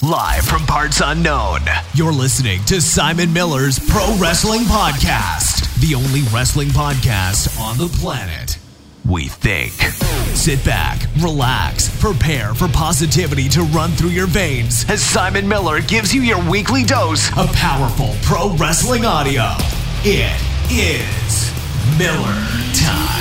Live from parts unknown, you're listening to Simon Miller's Pro Wrestling Podcast, the only wrestling podcast on the planet. We think. Sit back, relax, prepare for positivity to run through your veins as Simon Miller gives you your weekly dose of powerful pro wrestling audio. It is Miller Time.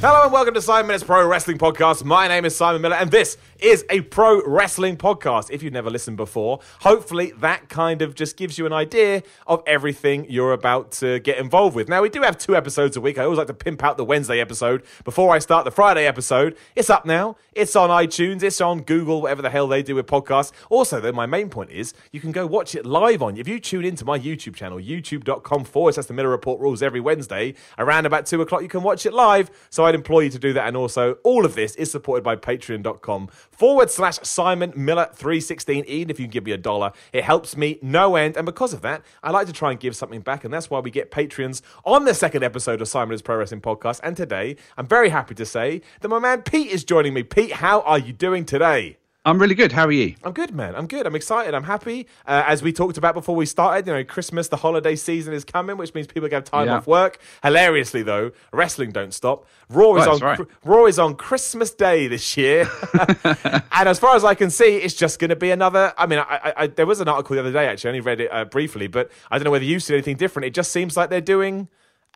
Hello and welcome to Simon Miller's Pro Wrestling Podcast. My name is Simon Miller and this is a pro wrestling podcast. If you've never listened before, hopefully that kind of just gives you an idea of everything you're about to get involved with. Now, we do have two episodes a week. I always like to pimp out the Wednesday episode before I start the Friday episode. It's up now. It's on iTunes. It's on Google, whatever the hell they do with podcasts. Also, though, my main point is you can go watch it live on. If you tune into my YouTube channel, youtube.com forward slash the Miller Report rules every Wednesday around about two o'clock, you can watch it live. So I'd implore you to do that. And also, all of this is supported by patreon.com forward slash Simon Miller 316. Even if you give me a dollar, it helps me no end. And because of that, I like to try and give something back. And that's why we get Patreons on the second episode of Simon's Pro Wrestling Podcast. And today, I'm very happy to say that my man Pete is joining me. Pete, how are you doing today? I'm really good. How are you? I'm good, man. I'm good. I'm excited. I'm happy. Uh, as we talked about before we started, you know, Christmas, the holiday season is coming, which means people can have time Yeah. off work. Hilariously, though, wrestling don't stop. Raw is Well, on right. Raw is on Christmas Day this year, and as far as I can see, it's just going to be another. I mean, I, I, I, there was an article the other day actually. I only read it uh, briefly, but I don't know whether you've seen anything different. It just seems like they're doing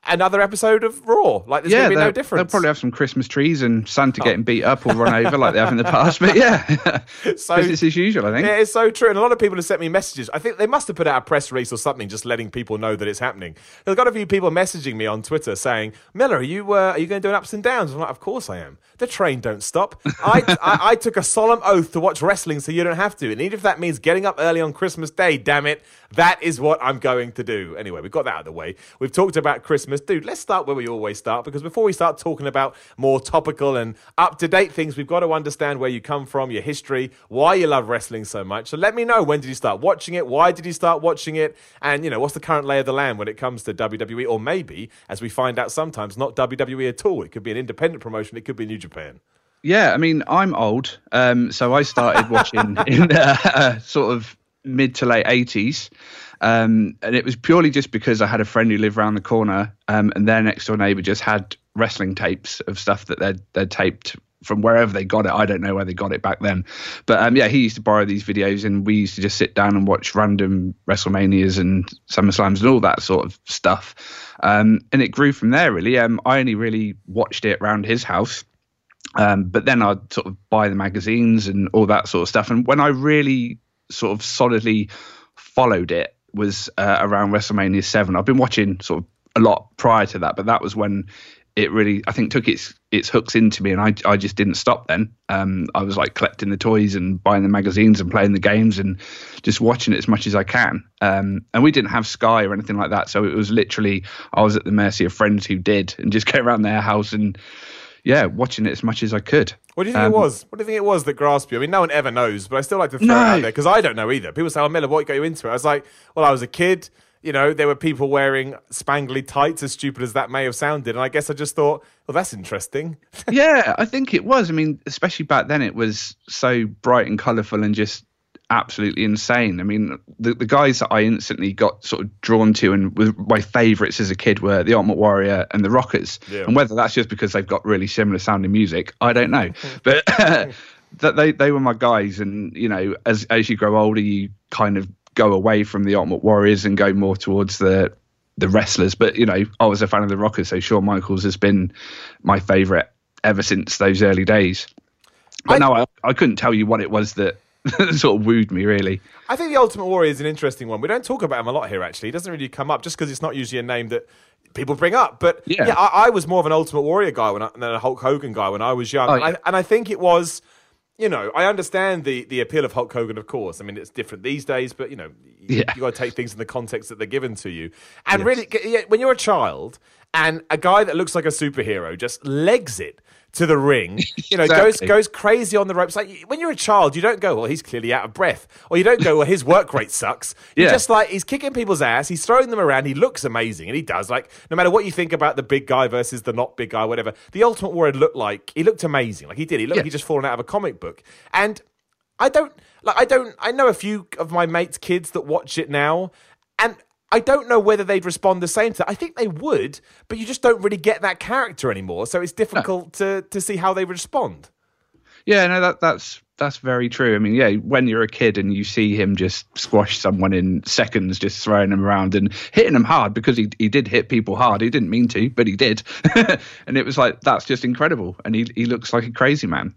another episode of Raw. Like there's going to be no difference. They'll probably have some Christmas trees and Santa getting beat up or run over like they have in the past. But yeah, So- business as usual, I think. Yeah, it's so true. And a lot of people have sent me messages. I think they must have put out a press release or something just letting people know that it's happening. There's got a few people messaging me on Twitter saying, Miller, are you, uh, are you going to do an ups and downs? I'm like, of course I am. The train don't stop. I, I, I took a solemn oath to watch wrestling so you don't have to. And even if that means getting up early on Christmas Day, damn it, that is what I'm going to do. Anyway, we've got that out of the way. We've talked about Christmas. Dude, let's start where we always start because before we start talking about more topical and up to date things, we've got to understand where you come from, your history, why you love wrestling so much. So let me know when did you start watching it? Why did you start watching it? And, you know, what's the current lay of the land when it comes to WWE? Or maybe, as we find out sometimes, not WWE at all. It could be an independent promotion, it could be New Japan. Yeah, I mean, I'm old, um, so I started watching in uh, sort of mid to late 80s. Um, and it was purely just because I had a friend who lived around the corner, um, and their next door neighbor just had wrestling tapes of stuff that they'd, they'd taped from wherever they got it. I don't know where they got it back then. But um, yeah, he used to borrow these videos, and we used to just sit down and watch random WrestleManias and SummerSlams and all that sort of stuff. Um, and it grew from there, really. Um, I only really watched it around his house. Um, but then I'd sort of buy the magazines and all that sort of stuff. And when I really sort of solidly followed it was uh, around WrestleMania 7. I've been watching sort of a lot prior to that, but that was when it really, I think, took its its hooks into me, and I I just didn't stop then. Um, I was like collecting the toys and buying the magazines and playing the games and just watching it as much as I can. Um, and we didn't have Sky or anything like that, so it was literally I was at the mercy of friends who did, and just go around their house and yeah, watching it as much as I could. What do you think Um, it was? What do you think it was that grasped you? I mean, no one ever knows, but I still like to throw it out there because I don't know either. People say, "Oh, Miller, what got you into it?" I was like, "Well, I was a kid. You know, there were people wearing spangly tights, as stupid as that may have sounded, and I guess I just thought, well, that's interesting." yeah, I think it was. I mean, especially back then, it was so bright and colourful and just absolutely insane. I mean, the, the guys that I instantly got sort of drawn to and were my favourites as a kid were the Ultimate Warrior and the Rockers. Yeah. And whether that's just because they've got really similar sounding music, I don't know. Mm-hmm. but that they they were my guys. And you know, as as you grow older, you kind of go away from the Ultimate Warriors and go more towards the the wrestlers. But you know, I was a fan of the Rockers, so Shawn Michaels has been my favourite ever since those early days. But I- no, I, I couldn't tell you what it was that sort of wooed me really. I think the Ultimate Warrior is an interesting one. We don't talk about him a lot here, actually. He doesn't really come up just because it's not usually a name that people bring up. But yeah, Yeah. I, I was more of an Ultimate Warrior guy when I, than a Hulk Hogan guy when I was young. Oh, and, I, and I think it was. You know, I understand the, the appeal of Hulk Hogan, of course. I mean, it's different these days, but you know, you, Yeah. you got to take things in the context that they're given to you. And really, yeah, when you're a child and a guy that looks like a superhero just legs it to the ring, you know, goes Exactly. goes crazy on the ropes. Like when you're a child, you don't go, "Well, he's clearly out of breath," or you don't go, "Well, his work rate sucks." You're Yeah. just like he's kicking people's ass, he's throwing them around, he looks amazing, and he does. Like no matter what you think about the big guy versus the not big guy, whatever, the Ultimate Warrior looked like he looked amazing. Like he did, he looked like Yeah. he just fallen out of a comic book, and I don't like. I don't. I know a few of my mates' kids that watch it now, and I don't know whether they'd respond the same to. That. I think they would, but you just don't really get that character anymore. So it's difficult to to see how they respond. Yeah, no, that that's that's very true. I mean, yeah, when you're a kid and you see him just squash someone in seconds, just throwing them around and hitting them hard because he he did hit people hard. He didn't mean to, but he did, and it was like that's just incredible. And he he looks like a crazy man.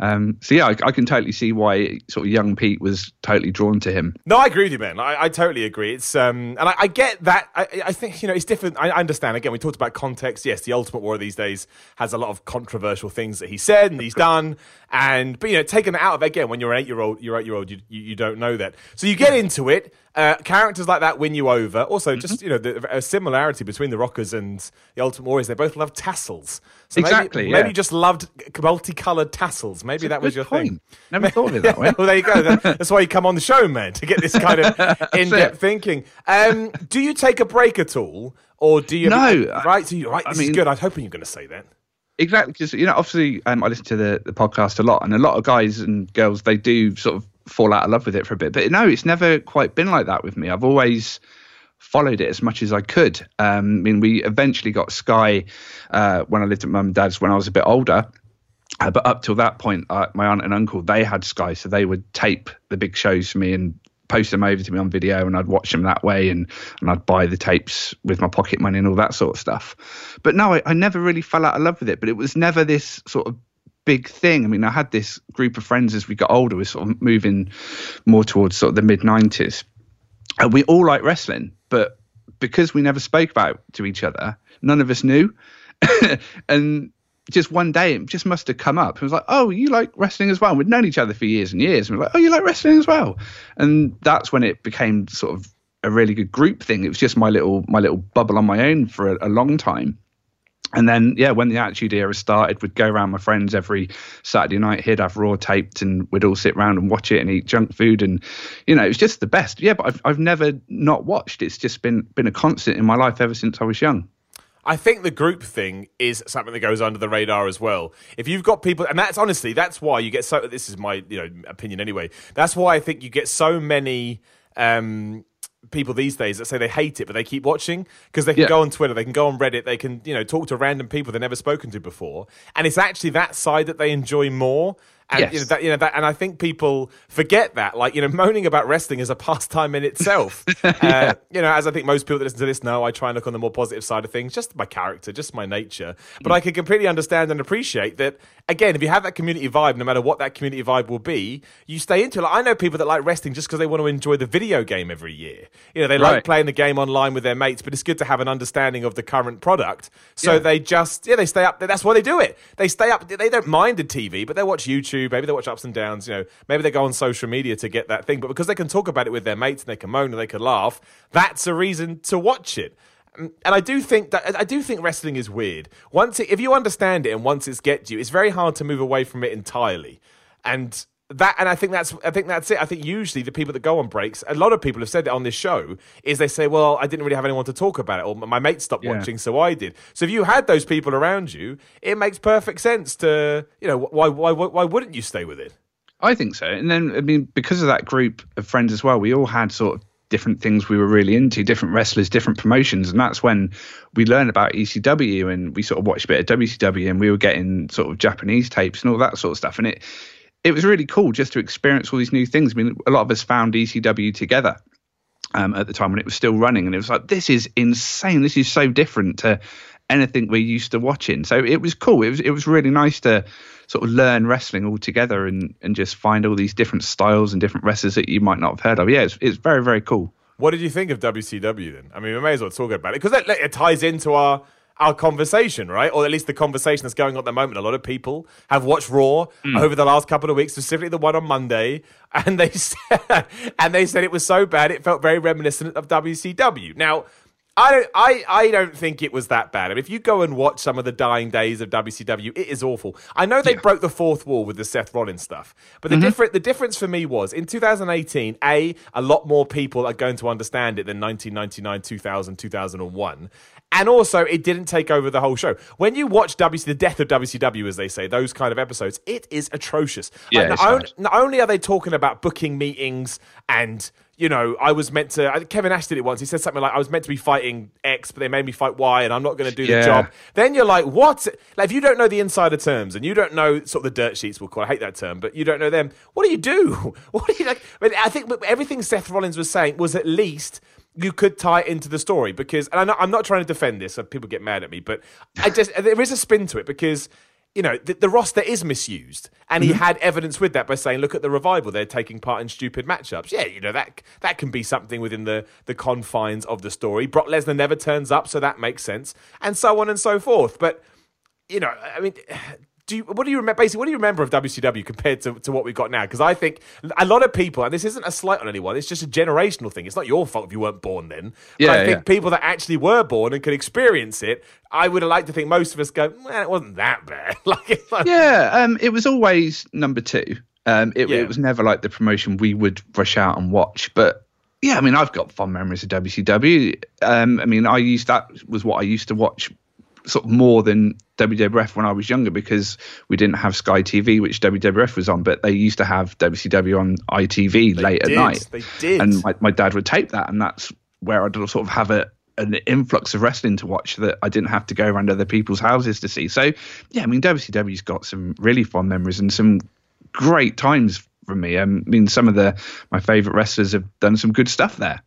Um, so yeah, I, I, can totally see why sort of young Pete was totally drawn to him. No, I agree with you, man. I, I totally agree. It's um, and I, I get that. I, think you know it's different. I understand. Again, we talked about context. Yes, the Ultimate War these days has a lot of controversial things that he said and he's done. And but you know, taking taken out of it again when you're an eight year old, you're eight year old, you, you, you don't know that. So you get into it. Uh, characters like that win you over. Also, mm-hmm. just you know, the, a similarity between the Rockers and the Ultimate Warriors, they both love tassels. So exactly. Maybe, yeah. maybe you just loved multicolored tassels. Maybe that was your point. thing. Never thought of it that way. well, there you go. That's why you come on the show, man, to get this kind of in-depth thinking. Um, do you take a break at all, or do you? No. Right. So you, right. This I mean, is good. I was hoping you're going to say that. Exactly, because you know, obviously, um, I listen to the, the podcast a lot, and a lot of guys and girls they do sort of fall out of love with it for a bit. But no, it's never quite been like that with me. I've always followed it as much as I could. Um, I mean, we eventually got Sky uh, when I lived at mum and dad's when I was a bit older. Uh, but up till that point, uh, my aunt and uncle they had Sky, so they would tape the big shows for me and post them over to me on video and I'd watch them that way and, and I'd buy the tapes with my pocket money and all that sort of stuff. But no, I, I never really fell out of love with it, but it was never this sort of big thing. I mean, I had this group of friends as we got older, we sort of moving more towards sort of the mid 90s. And we all like wrestling, but because we never spoke about it to each other, none of us knew. and just one day it just must have come up. It was like, oh, you like wrestling as well. We'd known each other for years and years. And we're like, oh, you like wrestling as well. And that's when it became sort of a really good group thing. It was just my little my little bubble on my own for a, a long time. And then, yeah, when the Attitude Era started, we'd go around my friends every Saturday night. He'd have Raw taped, and we'd all sit around and watch it and eat junk food, and you know, it was just the best. Yeah, but I've I've never not watched. It's just been been a constant in my life ever since I was young. I think the group thing is something that goes under the radar as well. If you've got people, and that's honestly, that's why you get so. This is my you know opinion anyway. That's why I think you get so many. Um, people these days that say they hate it but they keep watching because they can yeah. go on Twitter, they can go on Reddit, they can you know talk to random people they've never spoken to before, and it's actually that side that they enjoy more. And yes. you know, that, you know that, and I think people forget that. Like you know, moaning about wrestling is a pastime in itself. yeah. uh, you know, as I think most people that listen to this know, I try and look on the more positive side of things, just my character, just my nature. But mm. I can completely understand and appreciate that. Again, if you have that community vibe, no matter what that community vibe will be, you stay into it. Like, I know people that like wrestling just because they want to enjoy the video game every year. You know, they right. like playing the game online with their mates, but it's good to have an understanding of the current product. So yeah. they just yeah, they stay up. That's why they do it. They stay up. They don't mind the TV, but they watch YouTube YouTube, maybe they watch ups and downs, you know, maybe they go on social media to get that thing, but because they can talk about it with their mates and they can moan and they can laugh, that's a reason to watch it. Mm, and I do think that I do think wrestling is weird. Once it, if you understand it and once it's get you, it's very hard to move away from it entirely. And that and I think that's I think that's it. I think usually the people that go on breaks, a lot of people have said it on this show, is they say, "Well, I didn't really have anyone to talk about it, or my mate stopped yeah. watching, so I did." So if you had those people around you, it makes perfect sense to you know why why why wouldn't you stay with it? I think so. And then I mean, because of that group of friends as well, we all had sort of different things we were really into, different wrestlers, different promotions, and that's when we learned about ECW and we sort of watched a bit of WCW and we were getting sort of Japanese tapes and all that sort of stuff, and it it was really cool just to experience all these new things. I mean, a lot of us found ECW together um, at the time when it was still running, and it was like, this is insane. This is so different to anything we're used to watching. So it was cool. It was it was really nice to sort of learn wrestling all together and and just find all these different styles and different wrestlers that you might not have heard of. Yeah, it's it's very very cool. What did you think of WCW then? I mean, we may as well talk about it because it, it ties into our our conversation, right? Or at least the conversation that's going on at the moment. A lot of people have watched Raw mm. over the last couple of weeks, specifically the one on Monday, and they said, and they said it was so bad it felt very reminiscent of WCW. Now, I don't. I, I don't think it was that bad. I mean, if you go and watch some of the dying days of WCW, it is awful. I know they Yeah. broke the fourth wall with the Seth Rollins stuff, but the mm-hmm. different the difference for me was in 2018. A, a lot more people are going to understand it than 1999, 2000, 2001. And also, it didn't take over the whole show. When you watch WC, the death of WCW, as they say, those kind of episodes, it is atrocious. Yeah, Like, not, on- not only are they talking about booking meetings and you know i was meant to Kevin Nash did it once. He said something like i was meant to be fighting x but they made me fight y and i'm not going to do the job. Then you're like what? Like if you don't know the insider terms and you don't know sort of the dirt sheets we'll call it, i hate that term but you don't know them what do you do? What do you like I, mean, I think everything seth rollins was saying was at least you could tie it into the story because, and I'm not, I'm not trying to defend this, so people get mad at me, but I just there is a spin to it because you know, the, the roster is misused, and he mm-hmm. had evidence with that by saying, "Look at the revival; they're taking part in stupid matchups." Yeah, you know that that can be something within the the confines of the story. Brock Lesnar never turns up, so that makes sense, and so on and so forth. But you know, I mean, do you, what do you remember? Basically, what do you remember of WCW compared to, to what we've got now? Because I think a lot of people, and this isn't a slight on anyone, it's just a generational thing. It's not your fault if you weren't born then. But Yeah, I think yeah. people that actually were born and could experience it, I would have liked to think most of us go, well, it wasn't that bad. like, like, Yeah, um, it was always number two. Um, it, Yeah. it was never like the promotion we would rush out and watch. But yeah, I mean, I've got fond memories of WCW. Um, I mean, I used that was what I used to watch sort of more than WWF when I was younger because we didn't have Sky TV, which WWF was on, but they used to have WCW on ITV late did, at night. they did. And my, my dad would tape that, and that's where I'd sort of have a an influx of wrestling to watch that I didn't have to go around other people's houses to see. So yeah, I mean WCW's got some really fond memories and some great times for me. I mean some of the my favourite wrestlers have done some good stuff there.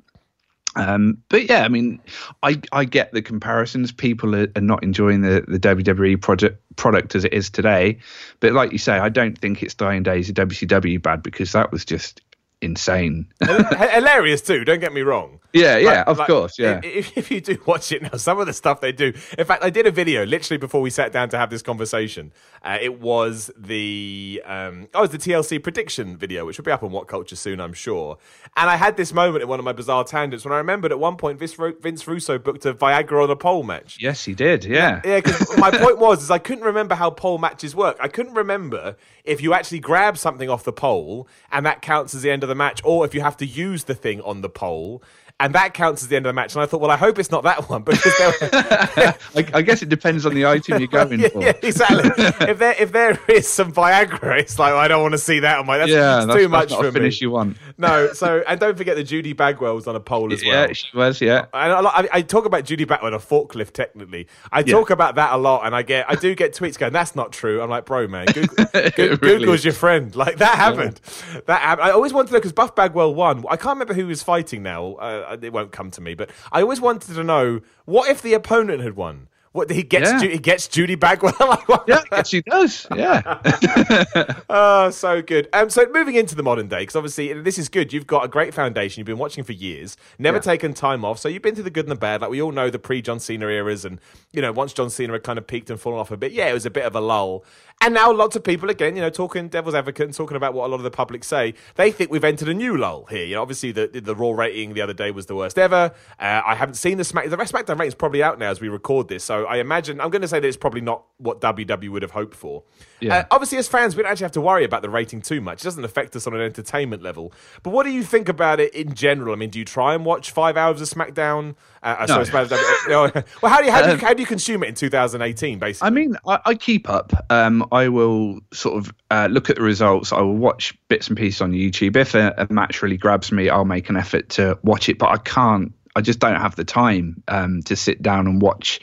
Um, but yeah, I mean, I, I get the comparisons. People are, are not enjoying the, the WWE project product as it is today. But like you say, I don't think it's dying days of WCW bad because that was just insane. Hilarious too. Don't get me wrong. yeah, yeah, Like- of like, course, yeah. If, if you do watch it now, some of the stuff they do. In fact, I did a video literally before we sat down to have this conversation. Uh, it was the um, oh, it was the TLC prediction video, which will be up on What Culture soon, I'm sure. And I had this moment in one of my bizarre tangents when I remembered at one point Vince, Vince Russo booked a Viagra on a pole match. Yes, he did. Yeah. Yeah, because my point was is I couldn't remember how pole matches work. I couldn't remember if you actually grab something off the pole and that counts as the end of the match, or if you have to use the thing on the pole and that counts as the end of the match. And I thought, well, I hope it's not that one because were, I, I guess it depends on the item you're going yeah, for. yeah, exactly. if there if there is some Viagra, it's like I don't want to see that on my. That's, Yeah, that's, too that's much not for a finish me. you want. No, so and don't forget that Judy Bagwell was on a pole as well. Yeah, she was. Yeah. And I, I, I talk about Judy Bagwell on a forklift. Technically, I talk about that a lot, and I get, I do get tweets going, "That's not true." I'm like, "Bro, man, Google, really Google's is. your friend." Like that happened. That happened. I always wanted to know because Buff Bagwell won. I can't remember who he was fighting now. Uh, it won't come to me, but I always wanted to know what if the opponent had won. What he gets? Yeah. Ju- he gets Judy Bagwell. Yeah, she does. Yeah. Oh, so good. Um, so moving into the modern day, because obviously this is good. You've got a great foundation. You've been watching for years, never Yeah. taken time off. So you've been to the good and the bad. Like we all know the pre John Cena eras, and you know once John Cena had kind of peaked and fallen off a bit, yeah, it was a bit of a lull. And now lots of people again, you know, talking devil's advocate and talking about what a lot of the public say. They think we've entered a new lull here. You know, obviously the the Raw rating the other day was the worst ever. Uh, I haven't seen the Smack. The SmackDown rating is probably out now as we record this. So I imagine I'm going to say that it's probably not what WWE would have hoped for. Yeah. Uh, obviously, as fans, we don't actually have to worry about the rating too much. It doesn't affect us on an entertainment level. But what do you think about it in general? I mean, do you try and watch five hours of SmackDown? Uh, uh, No. SmackDown. no. well, how do you how do you, how do you consume it in 2018? Basically, I mean, I, I keep up. Um, I will sort of uh, look at the results. I will watch bits and pieces on YouTube. If a, a match really grabs me, I'll make an effort to watch it. But I can't. I just don't have the time um, to sit down and watch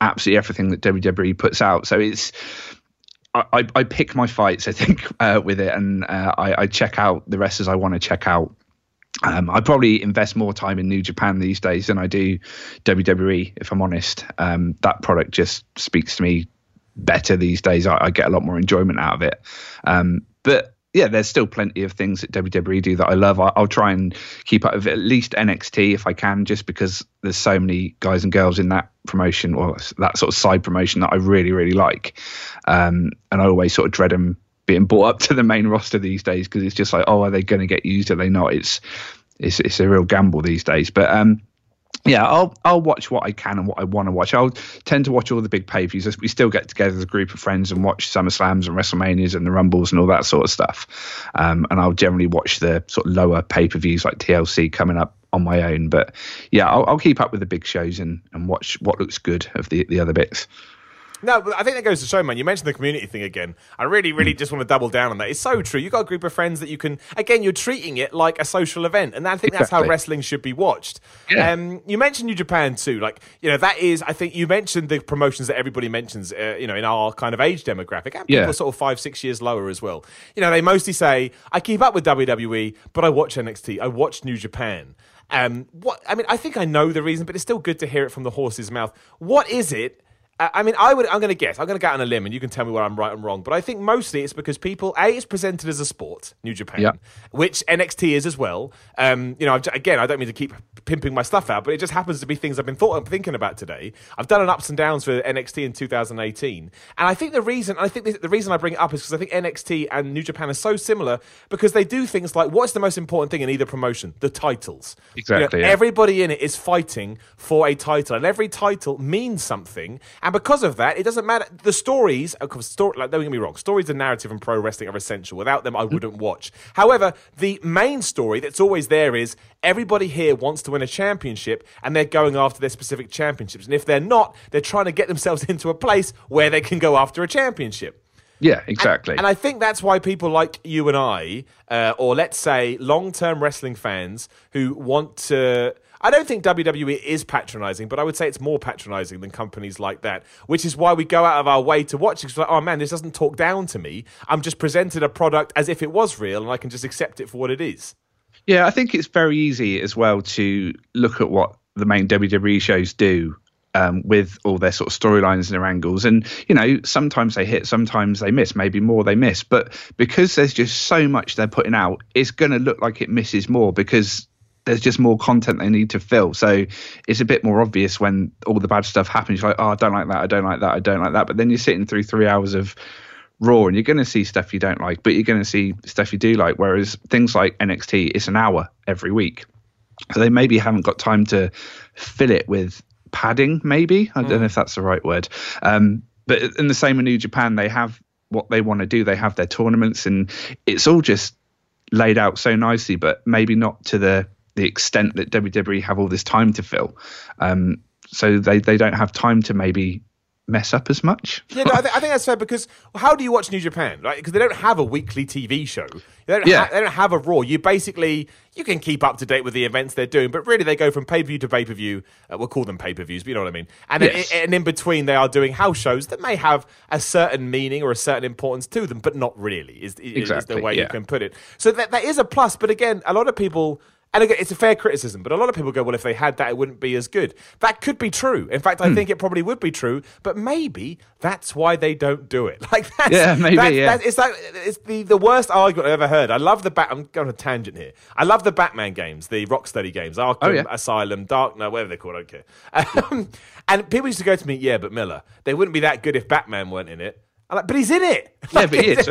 absolutely everything that WWE puts out. So it's. I, I, I pick my fights, I think, uh, with it, and uh, I, I check out the wrestlers I want to check out. Um, I probably invest more time in New Japan these days than I do WWE, if I'm honest. Um, that product just speaks to me better these days. I, I get a lot more enjoyment out of it. Um, but yeah, there's still plenty of things that WWE do that I love. I, I'll try and keep up with at least NXT if I can, just because there's so many guys and girls in that promotion or that sort of side promotion that I really, really like. Um, and I always sort of dread them being brought up to the main roster these days because it's just like, oh, are they going to get used? Are they not? It's it's it's a real gamble these days. But um, yeah, I'll I'll watch what I can and what I want to watch. I'll tend to watch all the big pay per views. We still get together as a group of friends and watch SummerSlams and WrestleManias and the Rumbles and all that sort of stuff. Um, and I'll generally watch the sort of lower pay per views like TLC coming up on my own. But yeah, I'll, I'll keep up with the big shows and, and watch what looks good of the the other bits. No, but I think that goes to show, man. You mentioned the community thing again. I really, really just want to double down on that. It's so true. You've got a group of friends that you can, again, you're treating it like a social event. And I think that's how wrestling should be watched. Yeah. Um, you mentioned New Japan too. Like, you know, that is, I think you mentioned the promotions that everybody mentions, uh, you know, in our kind of age demographic. And people yeah. sort of five, six years lower as well. You know, they mostly say, I keep up with WWE, but I watch NXT, I watch New Japan. Um, what I mean, I think I know the reason, but it's still good to hear it from the horse's mouth. What is it I mean, I would. I'm going to guess. I'm going to get on a limb, and you can tell me where I'm right and wrong. But I think mostly it's because people a it's presented as a sport, New Japan, which NXT is as well. Um, you know, again, I don't mean to keep pimping my stuff out, but it just happens to be things I've been thought, thinking about today. I've done an ups and downs for NXT in 2018, and I think the reason I think the, the reason I bring it up is because I think NXT and New Japan are so similar because they do things like what's the most important thing in either promotion? The titles. Exactly. You know, yeah. Everybody in it is fighting for a title, and every title means something. And because of that, it doesn't matter. The stories, of course, story, like, don't get me wrong, stories and narrative and pro wrestling are essential. Without them, I wouldn't watch. However, the main story that's always there is everybody here wants to win a championship and they're going after their specific championships. And if they're not, they're trying to get themselves into a place where they can go after a championship. Yeah, exactly. And, and, I think that's why people like you and I, uh, or let's say long term wrestling fans who want to I don't think WWE is patronizing, but I would say it's more patronizing than companies like that, which is why we go out of our way to watch it. Because, like, oh man, this doesn't talk down to me. I'm just presented a product as if it was real and I can just accept it for what it is. Yeah, I think it's very easy as well to look at what the main WWE shows do um, with all their sort of storylines and their angles. And, you know, sometimes they hit, sometimes they miss, maybe more they miss. But because there's just so much they're putting out, it's going to look like it misses more because there's just more content they need to fill. So it's a bit more obvious when all the bad stuff happens. You're like, oh, I don't like that, I don't like that, I don't like that. But then you're sitting through three hours of Raw and you're going to see stuff you don't like, but you're going to see stuff you do like. Whereas things like NXT, it's an hour every week. So they maybe haven't got time to fill it with padding, maybe. I don't know hmm. if that's the right word. Um, but in the same with New Japan, they have what they want to do. They have their tournaments and it's all just laid out so nicely, but maybe not to the the extent that WWE have all this time to fill. Um, so they, they don't have time to maybe mess up as much. yeah, no, I, th- I, think that's fair because how do you watch New Japan? Right, because they don't have a weekly TV show. They don't, yeah. ha- they don't have a Raw. You basically you can keep up to date with the events they're doing, but really they go from pay per view to pay per view. Uh, we'll call them pay per views, but you know what I mean. And yes. in, and in between, they are doing house shows that may have a certain meaning or a certain importance to them, but not really. Is, is, exactly, is the way yeah. you can put it. So that that is a plus. But again, a lot of people and again, it's a fair criticism, but a lot of people go, well, if they had that, it wouldn't be as good. That could be true. In fact, I hmm. think it probably would be true, but maybe that's why they don't do it. Like, that's, yeah, maybe, that's, yeah. That's, it's like, it's the, the worst argument I've ever heard. I love the Bat, I'm going on a tangent here. I love the Batman games, the Rocksteady games, Arkham, oh, yeah. Asylum, Dark, no, whatever they're called, I don't care. Um, and people used to go to me, yeah, but Miller, they wouldn't be that good if Batman weren't in it. Like, but he's in it. Yeah, but he is.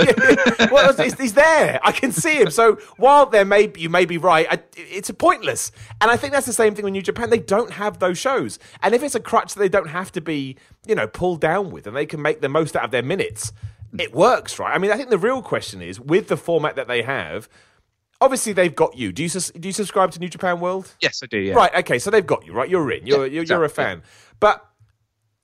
well, he's, he's, there. I can see him. So while there may be, you may be right, I, it's a pointless. And I think that's the same thing with New Japan. They don't have those shows, and if it's a crutch that they don't have to be, you know, pulled down with, and they can make the most out of their minutes, it works, right? I mean, I think the real question is with the format that they have. Obviously, they've got you. Do you do you subscribe to New Japan World? Yes, I do. Yeah. Right. Okay. So they've got you. Right. You're in. You're yeah, you're, exactly. you're a fan. But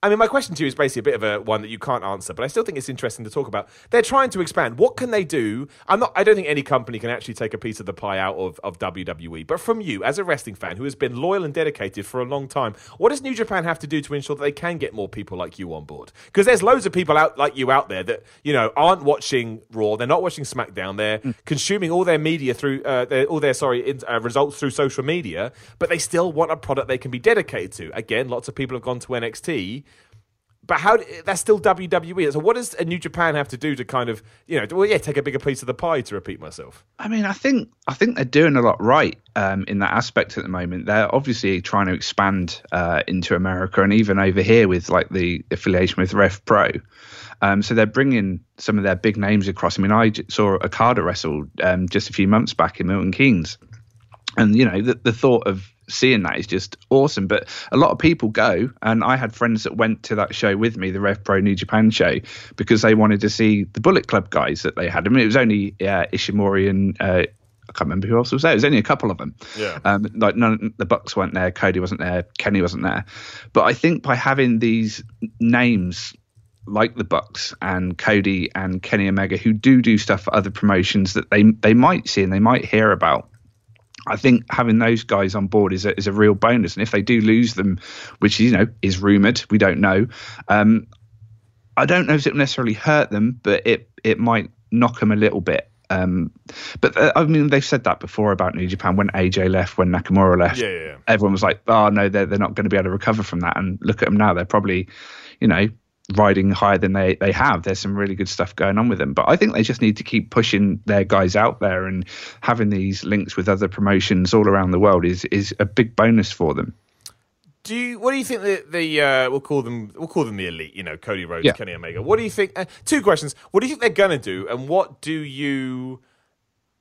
I mean, my question to you is basically a bit of a one that you can't answer, but I still think it's interesting to talk about. They're trying to expand. What can they do? I'm not. I don't think any company can actually take a piece of the pie out of, of WWE. But from you, as a wrestling fan who has been loyal and dedicated for a long time, what does New Japan have to do to ensure that they can get more people like you on board? Because there's loads of people out like you out there that you know aren't watching Raw, they're not watching SmackDown, they're mm. consuming all their media through uh, their, all their sorry in, uh, results through social media, but they still want a product they can be dedicated to. Again, lots of people have gone to NXT but how that's still WWE. So what does a New Japan have to do to kind of you know well yeah take a bigger piece of the pie to repeat myself? I mean I think I think they're doing a lot right um, in that aspect at the moment. They're obviously trying to expand uh, into America and even over here with like the affiliation with Rev Pro. Um, so they're bringing some of their big names across. I mean I saw Okada wrestle um, just a few months back in Milton Keynes, and you know the, the thought of seeing that is just awesome. But a lot of people go, and I had friends that went to that show with me, the Rev Pro New Japan show, because they wanted to see the Bullet Club guys that they had. I mean, it was only uh, Ishimori and uh, I can't remember who else was there. It was only a couple of them. Yeah. Um, like none, the Bucks weren't there, Cody wasn't there, Kenny wasn't there. But I think by having these names like the Bucks and Cody and Kenny Omega, who do do stuff for other promotions that they they might see and they might hear about. I think having those guys on board is a, is a real bonus, and if they do lose them, which you know is rumored, we don't know. Um, I don't know if it will necessarily hurt them, but it it might knock them a little bit. Um, but uh, I mean, they've said that before about New Japan when AJ left, when Nakamura left. Yeah, yeah. Everyone was like, "Oh no, they're they're not going to be able to recover from that." And look at them now; they're probably, you know, riding higher than they they have. There's some really good stuff going on with them, but I think they just need to keep pushing their guys out there and having these links with other promotions all around the world is is a big bonus for them. Do you? What do you think the the uh, we'll call them we'll call them the elite? You know, Cody Rhodes, Yeah. Kenny Omega. What do you think? Uh, two questions. What do you think they're gonna do, and what do you?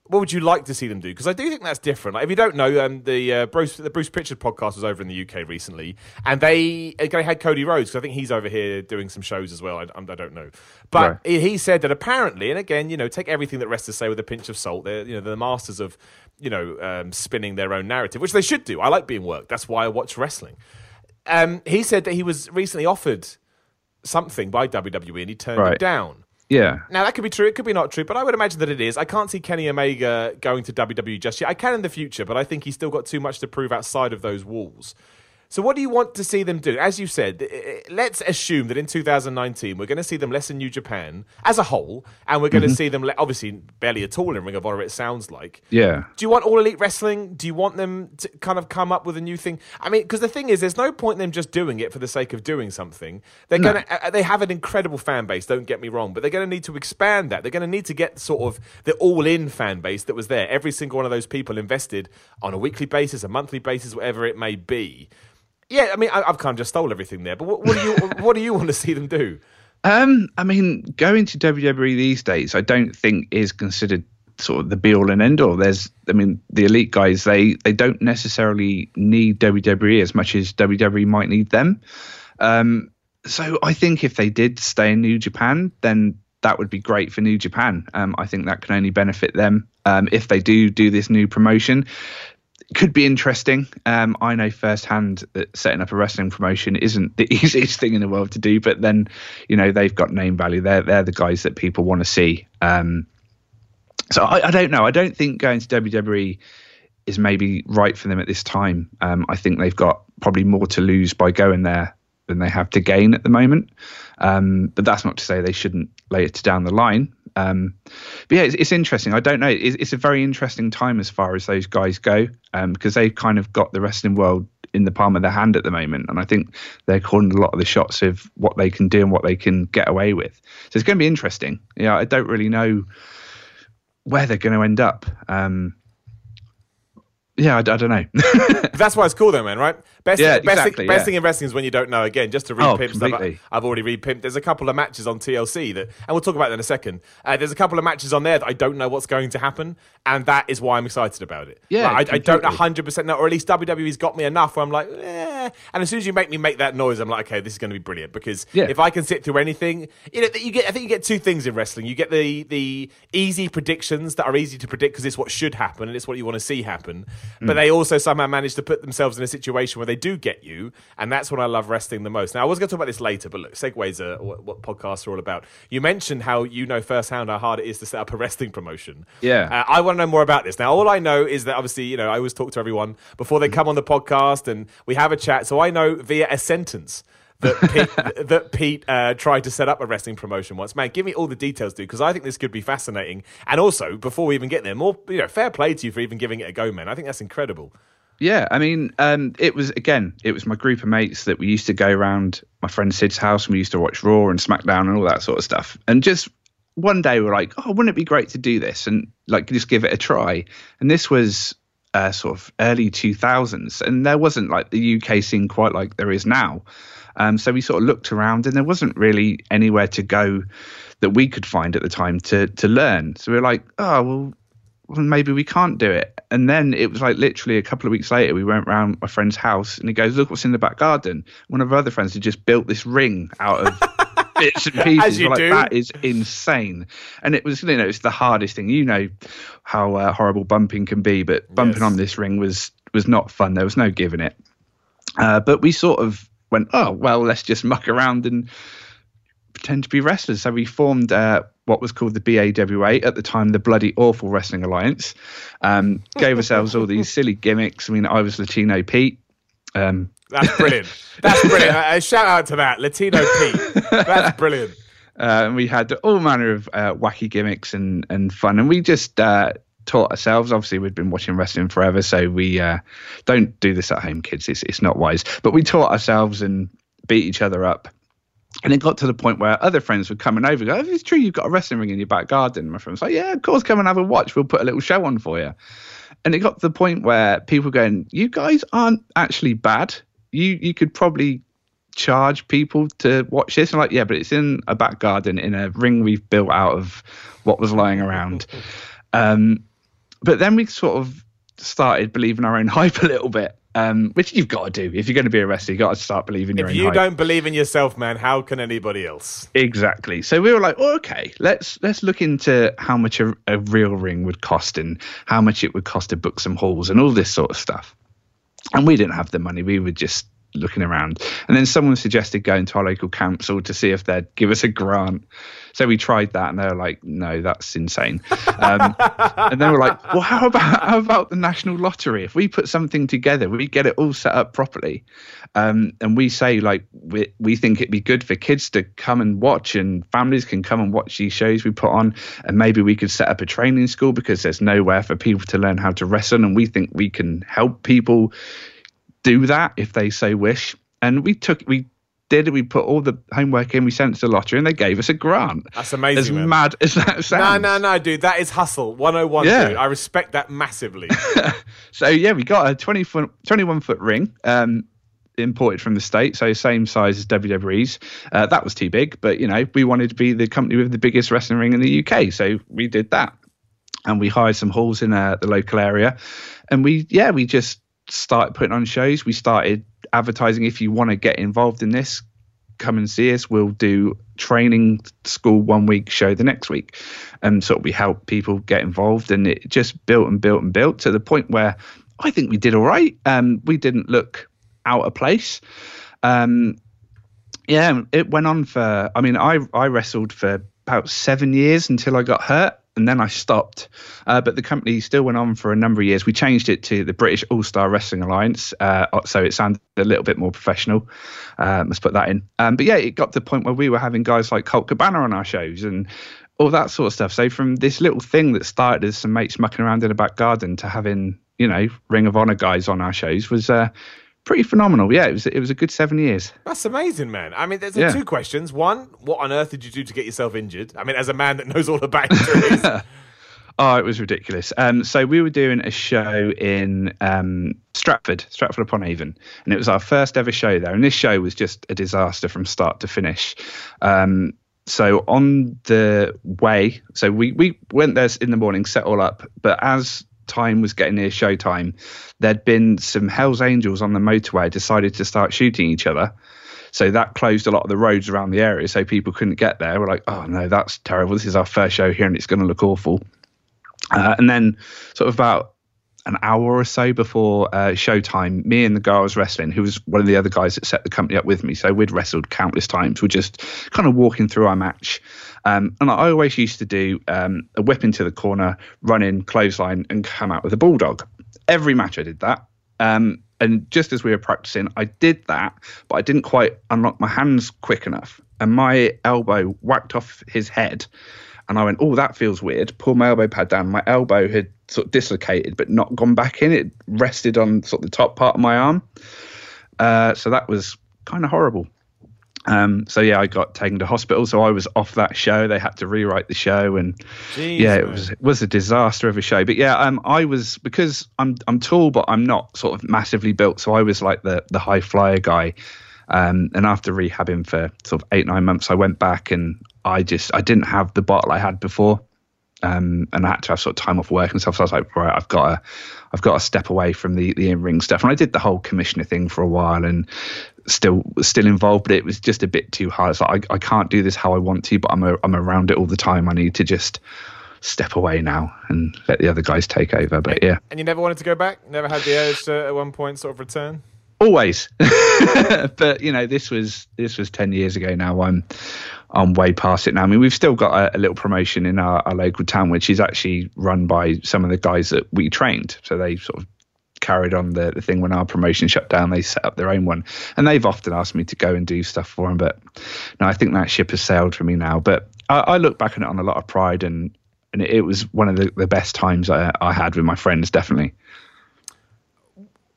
What would you like to see them do? Because I do think that's different. Like, if you don't know, um, the uh, Bruce the Bruce Pritchard podcast was over in the UK recently, and they they had Cody Rhodes. 'cause I think he's over here doing some shows as well. I, I don't know, but Right. he said that apparently, and again, you know, take everything that wrestlers say with a pinch of salt. They're you know they're the masters of you know um, spinning their own narrative, which they should do. I like being worked. That's why I watch wrestling. Um, he said that he was recently offered something by WWE and he turned it down. Yeah, Now that could be true, it could be not true, but I would imagine that it is. I can't see Kenny Omega going to WWE just yet. I can in the future, but I think he's still got too much to prove outside of those walls. So what do you want to see them do? As you said, eh, eh, let's assume that in 2019 we're going to see them less in New Japan as a whole, and we're going to see them le- obviously barely at all in Ring of Honor. It sounds like. yeah. Do you want all elite wrestling? Do you want them to kind of come up with a new thing? I mean, because the thing is, there's no point in them just doing it for the sake of doing something. They're No. gonna, uh, they have an incredible fan base. Don't get me wrong, but they're going to need to expand that. They're going to need to get sort of the all-in fan base that was there. Every single one of those people invested on a weekly basis, a monthly basis, whatever it may be. Yeah, I mean, I, I've kind of just stole everything there. But what, what do you, what do you want to see them do? Um, I mean, going to WWE these days, I don't think is considered sort of the be all and end all. There's, I mean, the elite guys, they they don't necessarily need WWE as much as WWE might need them. Um, so I think if they did stay in New Japan, then that would be great for New Japan. Um, I think that can only benefit them um, if they do do this new promotion could be interesting. Um, I know firsthand that setting up a wrestling promotion isn't the easiest thing in the world to do, but then, you know, they've got name value. They're they're the guys that people want to see. Um, so I, I don't know. I don't think going to WWE is maybe right for them at this time. Um, I think they've got probably more to lose by going there than they have to gain at the moment. Um, but that's not to say they shouldn't later down the line. Um, but yeah, it's, it's interesting. I don't know. It's, it's a very interesting time as far as those guys go because they've kind of got the wrestling world in the palm of their hand at the moment, and I think they're calling a lot of the shots of what they can do and what they can get away with. So it's going to be interesting. Yeah, I don't really know where they're going to end up. Um, yeah, I, I don't know. That's why it's cool, though, man. Right? Best, Yeah, best, exactly, thing, best thing in wrestling is when you don't know. Again, just to Oh, repimp stuff. I, I've already repimped. There's a couple of matches on TLC that, and we'll talk about that in a second. Uh, there's a couple of matches on there that I don't know what's going to happen, and that is why I'm excited about it. Yeah, Like, I, I don't completely. 100 percent know, or at least WWE's got me enough where I'm like, eh. And as soon as you make me make that noise, I'm like, okay, this is going to be brilliant because Yeah. if I can sit through anything, you know, you get. I think you get two things in wrestling. You get the the easy predictions that are easy to predict because it's what should happen and it's what you want to see happen. But Mm. they also somehow manage to put themselves in a situation where they do get you, and that's when I love wrestling the most. Now I was going to talk about this later, but look, segues are what, what podcasts are all about. You mentioned how you know firsthand how hard it is to set up a wrestling promotion. Yeah. Uh, I want to know more about this. Now, all I know is that obviously, you know, I always talk to everyone before they come on the podcast and we have a chat. So I know via a sentence that Pete, that Pete uh, tried to set up a wrestling promotion once. Man, give me all the details, dude, because I think this could be fascinating. And also, before we even get there, more, you know, fair play to you for even giving it a go, man. I think that's incredible. Yeah, I mean, um, it was again, it was my group of mates that we used to go around my friend Sid's house and we used to watch Raw and SmackDown and all that sort of stuff. And just one day we are like, oh, wouldn't it be great to do this and like just give it a try? And this was uh, sort of early 2000s, and there wasn't like the UK scene quite like there is now. Um, so we sort of looked around, and there wasn't really anywhere to go that we could find at the time to to learn. So we were like, oh well, well, maybe we can't do it. And then it was like literally a couple of weeks later, we went round my friend's house and he goes, Look what's in the back garden. One of our other friends had just built this ring out of bits and pieces. As you like, do. That is insane. And it was, you know, it's the hardest thing. You know how uh, horrible bumping can be, but bumping Yes. on this ring was was not fun. There was no giving it. Uh, but we sort of went, oh well, let's just muck around and pretend to be wrestlers. So we formed uh, what was called the BAWA at the time, the Bloody Awful Wrestling Alliance. Um, gave ourselves all these silly gimmicks. I mean, I was Latino Pete. Um, That's brilliant. That's brilliant. A shout out to that Latino Pete. That's brilliant. uh, and we had all manner of uh, wacky gimmicks and, and fun. And we just uh, taught ourselves. Obviously, we'd been watching wrestling forever, so we uh, don't do this at home, kids. It's, it's not wise. But we taught ourselves and beat each other up. And it got to the point where other friends were coming over. Go, oh, it's true, you've got a wrestling ring in your back garden. My friend's was like, yeah, of course, come and have a watch. We'll put a little show on for you. And it got to the point where people were going, you guys aren't actually bad. You you could probably charge people to watch this. I'm like, yeah, but it's in a back garden in a ring we've built out of what was lying around. Um, but then we sort of started believing our own hype a little bit, um, which you've got to do if you're going to be a wrestler. You got to start believing your If own you hype. don't believe in yourself, man, how can anybody else? Exactly. So we were like, oh, okay, let's let's look into how much a, a real ring would cost and how much it would cost to book some halls and all this sort of stuff. And we didn't have the money. We were just looking around. And then someone suggested going to our local council to see if they'd give us a grant. So we tried that, and they were like, "No, that's insane." Um, and then we're like, "Well, how about how about the national lottery? If we put something together, we get it all set up properly, um, and we say like we we think it'd be good for kids to come and watch, and families can come and watch these shows we put on, and maybe we could set up a training school because there's nowhere for people to learn how to wrestle, and we think we can help people do that if they so wish. And we took we did we put all the homework in, we sent it to the lottery, and they gave us a grant. That's amazing, As man. mad as that No, sounds. no, no, no, dude. That is hustle 101, Yeah. dude. I respect that massively. So yeah, we got a 20 foot, 21 foot ring. Um, imported from the states, so same size as WWE's. Uh, that was too big, but you know we wanted to be the company with the biggest wrestling ring in the UK, so we did that, and we hired some halls in uh, the local area, and we yeah we just started putting on shows. We started advertising. If you want to get involved in this, come and see us. We'll do training school one week, show the next week, and sort of we help people get involved. And it just built and built and built to the point where I think we did all right. Um, we didn't look out of place. Um, yeah, it went on for. I mean, I I wrestled for about seven years until I got hurt, and then I stopped. Uh, but the company still went on for a number of years. We changed it to the British All Star Wrestling Alliance, uh, so it sounded a little bit more professional. Uh, let's put that in. Um, but yeah, it got to the point where we were having guys like Colt Cabana on our shows and all that sort of stuff. So from this little thing that started as some mates mucking around in a back garden to having you know Ring of Honor guys on our shows was. Pretty phenomenal, yeah. It was it was a good seven years. That's amazing, man. I mean, there's Yeah. two questions. One, what on earth did you do to get yourself injured? I mean, as a man that knows all about injuries. Oh, it was ridiculous. Um, so we were doing a show in um, Stratford, Stratford upon Avon, and it was our first ever show there. And this show was just a disaster from start to finish. Um, so on the way, so we we went there in the morning, set all up, but as time was getting near showtime, there'd been some Hell's Angels on the motorway decided to start shooting each other. So that closed a lot of the roads around the area, so people couldn't get there. We're like, oh no, that's terrible. This is our first show here, and it's going to look awful. Uh, and then, sort of about an hour or so before uh, showtime, me and the guy I was wrestling, who was one of the other guys that set the company up with me, so we'd wrestled countless times, we're just kind of walking through our match. Um, and I always used to do um, a whip into the corner, run in, clothesline, and come out with a bulldog. Every match I did that. Um, and just as we were practicing, I did that, but I didn't quite unlock my hands quick enough. And my elbow whacked off his head. And I went, oh, that feels weird. Pulled my elbow pad down. My elbow had sort of dislocated, but not gone back in. It rested on sort of the top part of my arm. Uh, so that was kind of horrible. Um, so yeah, I got taken to hospital. So I was off that show. They had to rewrite the show, and Jeez, yeah, it was it was a disaster of a show. But yeah, um, I was because I'm I'm tall, but I'm not sort of massively built. So I was like the the high flyer guy. Um, and after rehabbing for sort of eight nine months, I went back and I just I didn't have the bottle I had before. Um, and I had to have sort of time off work and stuff. So I was like, right, I've got to, I've got to step away from the the in ring stuff. And I did the whole commissioner thing for a while, and still still involved, but it was just a bit too hard. It's like I, I can't do this how I want to, but I'm a, I'm around it all the time. I need to just step away now and let the other guys take over. But yeah, And you never wanted to go back? Never had the urge to at one point sort of return? Always. but you know, this was this was ten years ago now. I'm I'm way past it now. I mean, we've still got a, a little promotion in our, our local town, which is actually run by some of the guys that we trained. So they sort of carried on the, the thing when our promotion shut down. They set up their own one, and they've often asked me to go and do stuff for them. But no, I think that ship has sailed for me now. But I, I look back on it on a lot of pride, and and it, was one of the, the best times I, I had with my friends, definitely.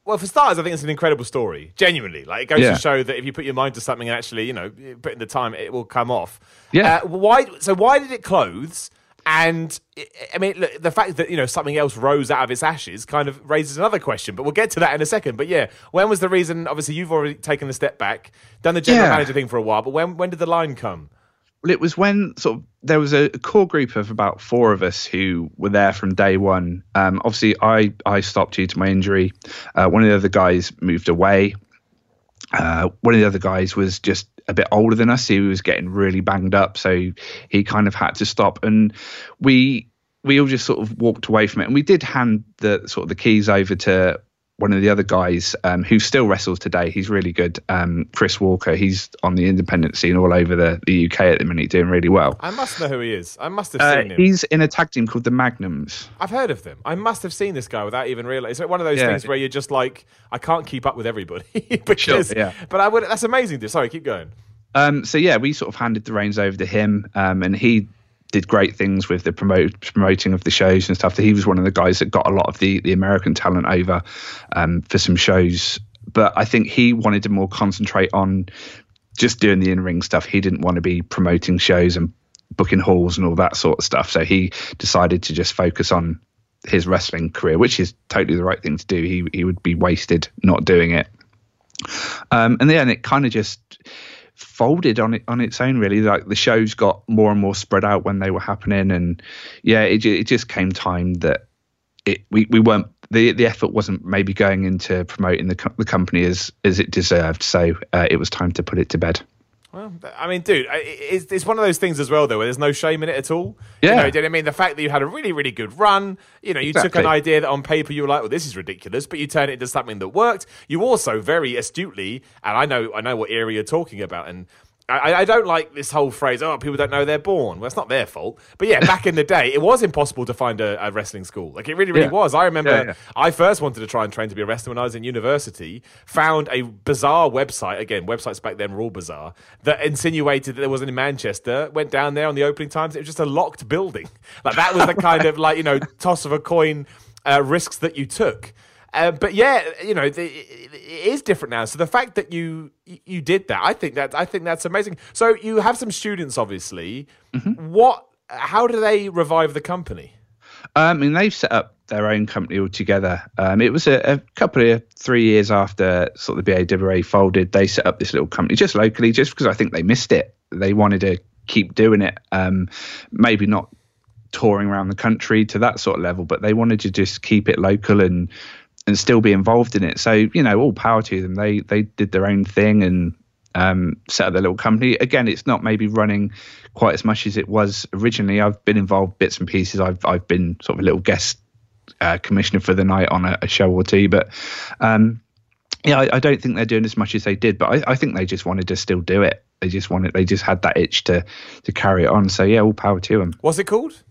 Well, for starters, I think it's an incredible story. Genuinely, like it goes Yeah. to show that if you put your mind to something and actually, you know, put in the time, it will come off. Yeah. Uh, why? So why did it close? And I- I mean, look, the fact that you know something else rose out of its ashes kind of raises another question. But we'll get to that in a second. But yeah, when was the reason? Obviously, you've already taken the step back, done the general Yeah. manager thing for a while. But when when did the line come? Well, it was when sort of there was a core group of about four of us who were there from day one. Um, obviously, I I stopped due to my injury. Uh, one of the other guys moved away. Uh, one of the other guys was just a bit older than us. He was getting really banged up, so he kind of had to stop. And we we all just sort of walked away from it. And we did hand the sort of the keys over to one of the other guys um, who still wrestles today. He's really good. Um, Chris Walker. He's on the independent scene all over the, the UK at the minute, doing really well. I must know who he is. I must have Uh, seen him. he's in a tag team called the Magnums. I've heard of them. I must have seen this guy without even realizing. It's one of those Yeah. things where you're just like, I can't keep up with everybody because. yeah. But I would. That's amazing. Sorry, keep going. Um, so yeah, we sort of handed the reins over to him, um, and he did great things with the promote promoting of the shows and stuff. He was one of the guys that got a lot of the the American talent over um, for some shows. But I think he wanted to more concentrate on just doing the in ring stuff. He didn't want to be promoting shows and booking halls and all that sort of stuff. So he decided to just focus on his wrestling career, which is totally the right thing to do. He he would be wasted not doing it. Um, and then it kind of just folded on it on its own really. Like the shows got more and more spread out when they were happening and yeah it, it just came time that it we, we weren't the the effort wasn't maybe going into promoting the, co- the company as as it deserved. So uh, it was time to put it to bed Well, I mean, dude, it's, it's one of those things as well, though, where there's no shame in it at all. You Yeah. know, you know I mean? The fact that you had a really, really good run, you know, you took an idea that on paper you were like, well, this is ridiculous, but you turned it into something that worked. You also very astutely, and I know, I know what era you're talking about, and I, I don't like this whole phrase, oh, people don't know they're born. Well, it's not their fault. But yeah, back in the day, it was impossible to find a, a wrestling school. Like, it really, really Yeah. was. I remember Yeah, yeah. I first wanted to try and train to be a wrestler when I was in university. Found a bizarre website. Again, websites back then were all bizarre. That insinuated that there was one in Manchester. Went down there on the opening times. It was just a locked building. Like that was the kind of like you know toss of a coin uh, risks that you took. Uh, but yeah, you know, the, it it is different now. So the fact that you you did that, I think that I think that's amazing. So you have some students, obviously. What? How do they revive the company? Um, I mean, they've set up their own company altogether. Um, it was a, a couple of three years after sort of the BAWA folded. They set up this little company just locally, just because I think they missed it. They wanted to keep doing it. Um, maybe not touring around the country to that sort of level, but they wanted to just keep it local and and still be involved in it. So you know, all power to them. They they did their own thing and um, set up their little company. Again, it's not maybe running quite as much as it was originally. I've been involved bits and pieces. I've I've been sort of a little guest uh, commissioner for the night on a, a show or two, but um, yeah, I, I don't think they're doing as much as they did. But I, I think they just wanted to still do it. They just wanted. They just had that itch to to carry it on. So yeah, all power to them. What's it called?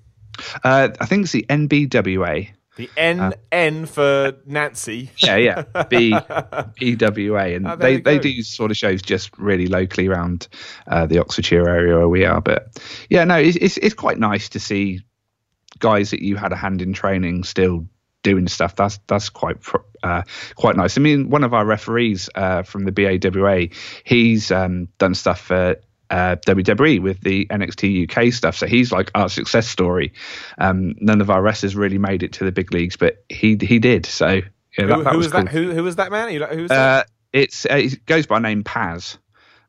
Uh, I think it's the NBWA. The N N for Nancy. Yeah, yeah. B B W A, and Oh, they they do sort of shows just really locally around uh, the Oxfordshire area where we are. But yeah, no, it's, it's it's quite nice to see guys that you had a hand in training still doing stuff. That's that's quite uh, quite nice. I mean, one of our referees uh, from the BAWA, he's um, done stuff for. Uh, WWE with the NXT UK stuff, so he's like our success story. Um, none of our wrestlers really made it to the big leagues, but he he did. So yeah, Who, that, who was, was cool. that? Who who was that man? You like- Who was that? Uh, it's uh, he goes by name Paz,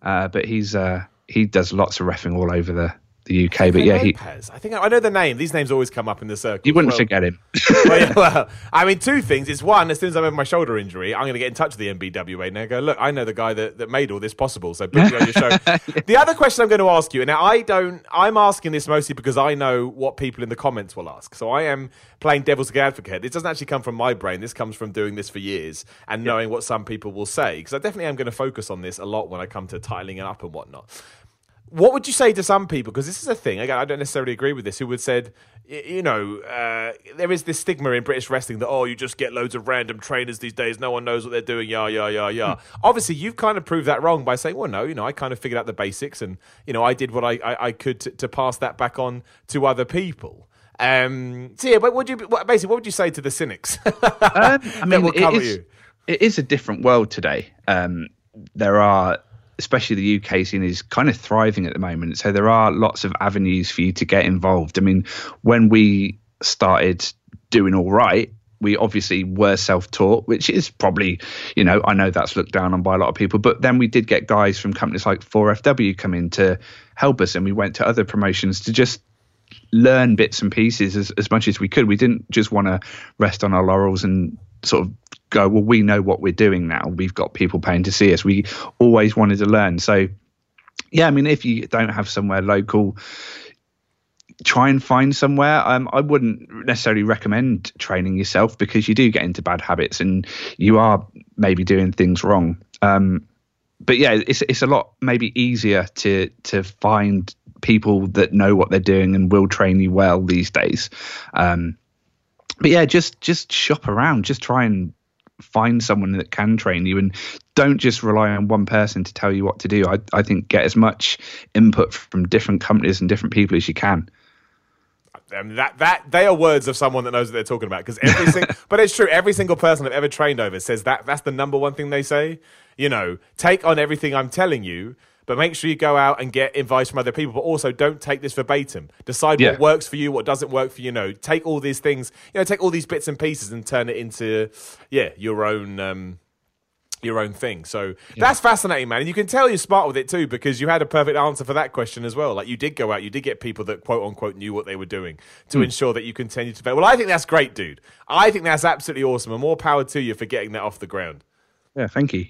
uh, but he's uh, he does lots of refing all over the the UK. But yeah, he, Lopez. I think I know the name. These names always come up in the circle. you wouldn't well, forget him. well, yeah, well, I mean, two things. It's one, as soon as I'm have my shoulder injury, I'm going to get in touch with the NBWA and go, look, I know the guy that, that made all this possible, so put me on your show. The other question I'm going to ask you, and now I don't, I'm asking this mostly because I know what people in the comments will ask. So I am playing devil's advocate. This doesn't actually come from my brain. This comes from doing this for years and knowing what some people will say. Because I definitely am going to focus on this a lot when I come to titling it up and whatnot what would you say to some people? Because this is a thing. Again, I don't necessarily agree with this. Who would said, you know, uh, there is this stigma in British wrestling that oh, you just get loads of random trainers these days. No one knows what they're doing. Yeah, yeah, yeah, yeah. Obviously, you've kind of proved that wrong by saying, well, no, you know, I kind of figured out the basics, and you know, I did what I I, I could to, to pass that back on to other people. Um, so yeah, but would you what, basically what would you say to the cynics? Um, I mean, it is, you. it is a different world today. Um, there are, especially the UK scene is kind of thriving at the moment. So there are lots of avenues for you to get involved. I mean, when we started doing all right, we obviously were self-taught, which is probably, you know, I know that's looked down on by a lot of people. But then we did get guys from companies like 4FW come in to help us, and we went to other promotions to just learn bits and pieces as, as much as we could. We didn't just want to rest on our laurels and sort of go, well, we know what we're doing now. We've got people paying to see us. We always wanted to learn. So, yeah, I mean, if you don't have somewhere local, try and find somewhere. Um, I wouldn't necessarily recommend training yourself because you do get into bad habits and you are maybe doing things wrong. Um, but yeah, it's it's a lot maybe easier to to find people that know what they're doing and will train you well these days. Um, but yeah, just just shop around, just try and find someone that can train you and don't just rely on one person to tell you what to do. I, I think get as much input from different companies and different people as you can. Um, that that they are words of someone that knows what they're talking about. Because every single, but it's true. Every single person I've ever trained over says that that's the number one thing they say. You know, take on everything I'm telling you, but make sure you go out and get advice from other people. But also, don't take this verbatim. Decide Yeah. what works for you, what doesn't work for you. You know, take all these things. You know, take all these bits and pieces and turn it into yeah your own. Um, your own thing. So that's fascinating, man. And you can tell you're smart with it too because you had a perfect answer for that question as well. Like you did go out, you did get people that quote unquote knew what they were doing to ensure that you continue to develop. Well, I think that's great, dude. I think that's absolutely awesome. And more power to you for getting that off the ground. Yeah, thank you.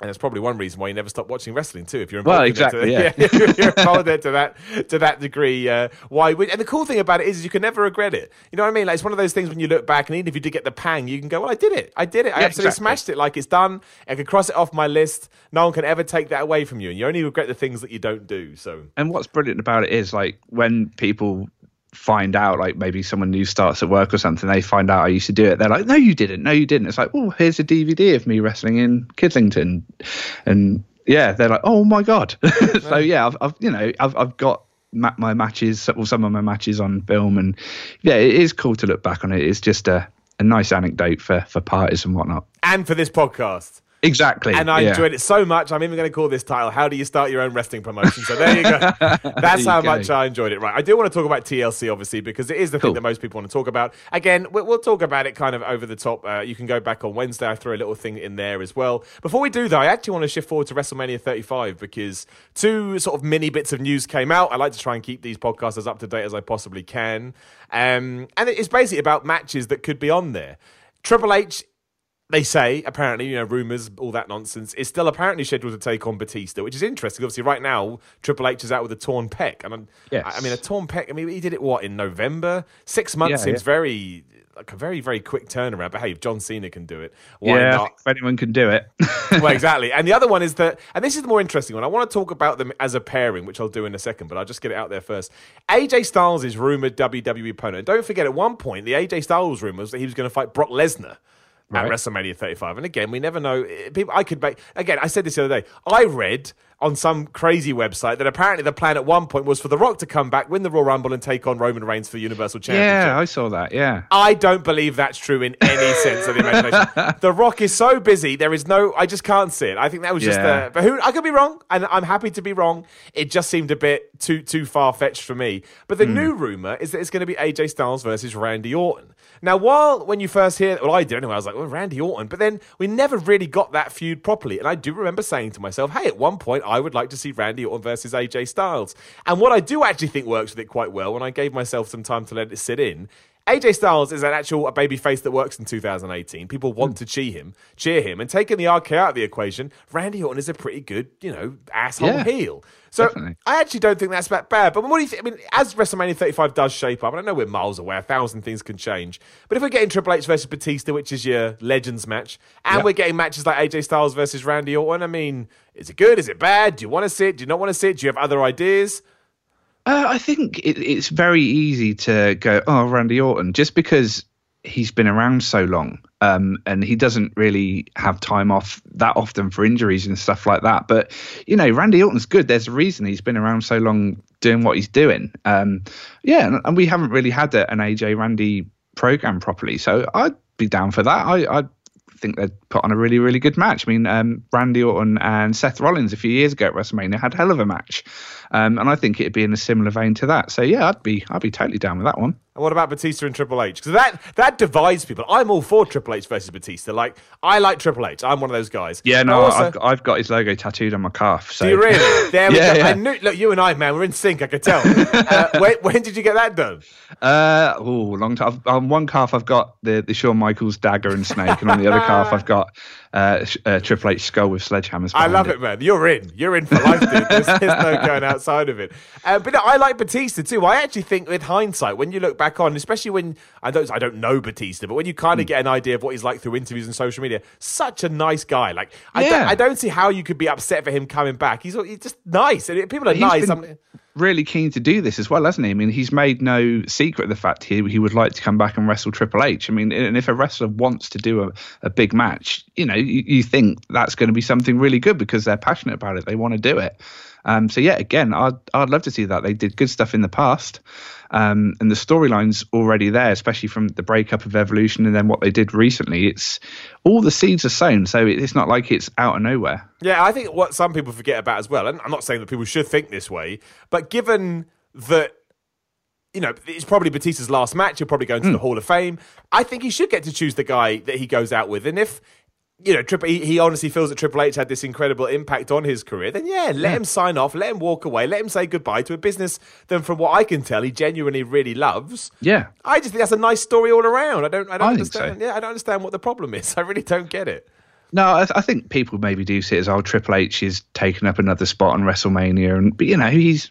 And that's probably one reason why you never stop watching wrestling too. If you're Well, involved in it exactly, to, if you're involved in it to that to that degree, uh, why? Would, and the cool thing about it is, you can never regret it. You know what I mean? Like it's one of those things when you look back, and even if you did get the pang, you can go, "Well, I did it. I did it. I Yeah, absolutely exactly. smashed it. Like it's done. I can cross it off my list. No one can ever take that away from you, and you only regret the things that you don't do." So And what's brilliant about it is like when people find out, like maybe someone new starts at work or something, they find out I used to do it. They're like, "No, you didn't. No, you didn't." It's like, "Oh, here's a DVD of me wrestling in Kidlington," and yeah, they're like, "Oh my god!" so yeah, I've, I've you know I've I've got ma- my matches, well, some of my matches on film, and yeah, it is cool to look back on it. It's just a a nice anecdote for for parties and whatnot. and for this podcast. Exactly, And I yeah. enjoyed it so much. I'm even going to call this title "How Do You Start Your Own Wrestling Promotion?" So there you go. That's you how go. much I enjoyed it. Right, I do want to talk about TLC obviously because it is the thing that most people want to talk about. Again, we- we'll talk about it kind of over the top. Uh, you can go back on Wednesday. I threw a little thing in there as well. Before we do though, I actually want to shift forward to WrestleMania 35 because two sort of mini bits of news came out. I like to try and keep these podcasts as up to date as I possibly can, um, and it's basically about matches that could be on there. Triple H they say apparently, you know, rumors, all that nonsense, is still apparently scheduled to take on Batista, which is interesting. Obviously, right now Triple H is out with a torn pec, and Yes. I, I mean, a torn pec. I mean, he did it what in November. Six months Yeah, seems yeah. very like a very very quick turnaround. But hey, if John Cena can do it, why yeah, not? if anyone can do it. well, exactly. And the other one is that, and this is the more interesting one. I want to talk about them as a pairing, which I'll do in a second, but I'll just get it out there first. AJ Styles is rumored WWE opponent. And don't forget, at one point, the AJ Styles rumor was that he was going to fight Brock Lesnar. At WrestleMania 35, and again, we never know. People, I could make again. I said this the other day. I read on some crazy website that apparently the plan at one point was for The Rock to come back, win the Royal Rumble, and take on Roman Reigns for the Universal Championship. yeah, I saw that. Yeah. I don't believe that's true in any sense of the imagination. The Rock is so busy, there is no. I just can't see it. I think that was just. Yeah. Uh, but who? I could be wrong, and I'm happy to be wrong. It just seemed a bit too too far fetched for me. But the new rumor is that it's going to be AJ Styles versus Randy Orton. Now, while when you first hear, well, I did anyway. I was like, well, Randy Orton. But then we never really got that feud properly. And I do remember saying to myself, hey, at one point I would like to see Randy Orton versus AJ Styles. And what I do actually think works with it quite well, when I gave myself some time to let it sit in, AJ Styles is an actual baby face that works in 2018. People want hmm. to cheer him, cheer him, and taking the RK out of the equation, Randy Orton is a pretty good, you know, asshole Yeah, heel. So definitely. I actually don't think that's that bad. But what do you think? I mean, as WrestleMania 35 does shape up, and I know we're miles away, a thousand things can change. But if we're getting Triple H versus Batista, which is your Legends match, and Yeah. we're getting matches like AJ Styles versus Randy Orton, I mean, is it good? Is it bad? Do you want to see it? Do you not want to see it? Do you have other ideas? Uh, I think it, it's very easy to go, oh, Randy Orton, just because he's been around so long um, and he doesn't really have time off that often for injuries and stuff like that. But, you know, Randy Orton's good. There's a reason he's been around so long doing what he's doing. Um, yeah, and, and we haven't really had a, an AJ Randy program properly. So I'd be down for that. I, I think they'd put on a really, really good match. I mean, um, Randy Orton and Seth Rollins a few years ago at WrestleMania had a hell of a match, um, and I think it'd be in a similar vein to that. So yeah, I'd be, I'd be totally down with that one. What about Batista and Triple H? Because that that divides people. I'm all for Triple H versus Batista. Like I like Triple H. I'm one of those guys. Yeah, no, also- I've, got- I've got his logo tattooed on my calf. So Do you really? There we Yeah, go. yeah. I knew. Look, you and I, man, we're in sync. I could tell. uh, when, when did you get that done? Uh, oh, long time. I've, on one calf, I've got the the Shawn Michaels dagger and snake, and on the other calf, I've got uh, uh, Triple H skull with sledgehammers. I love it. man. You're in. You're in for life, dude. There's, there's no going outside of it. Uh, but no, I like Batista too. I actually think, with hindsight, when you look back on, especially when I don't, I don't know Batista, but when you kind of hmm. get an idea of what he's like through interviews and social media, such a nice guy. Like I, don't, I don't see how you could be upset for him coming back. He's, he's just nice. And people are He's nice. been really keen to do this as well, hasn't he? I mean, he's made no secret of the fact he he would like to come back and wrestle Triple H. I mean, and if a wrestler wants to do a, a big match, you know, you, you think that's going to be something really good because they're passionate about it. They want to do it. Um, so yeah, again, I'd I'd love to see that. They did good stuff in the past, um, and the storyline's already there, especially from the breakup of Evolution and then what they did recently. It's all the seeds are sown, so it's not like it's out of nowhere. Yeah, I think what some people forget about as well, and I'm not saying that people should think this way, but given that you know, it's probably Batista's last match. He'll probably go into the Hall of Fame. I think he should get to choose the guy that he goes out with. And if, you know, Triple, he, he honestly feels that Triple H had this incredible impact on his career, then yeah, let him sign off, let him walk away, let him say goodbye to a business that, from what I can tell, he genuinely really loves. Yeah. I just think that's a nice story all around. I don't, I don't I think so. understand. Yeah, I don't understand what the problem is. I really don't get it. No, I, I think people maybe do see it as oh Triple H is taking up another spot on WrestleMania, and but you know he's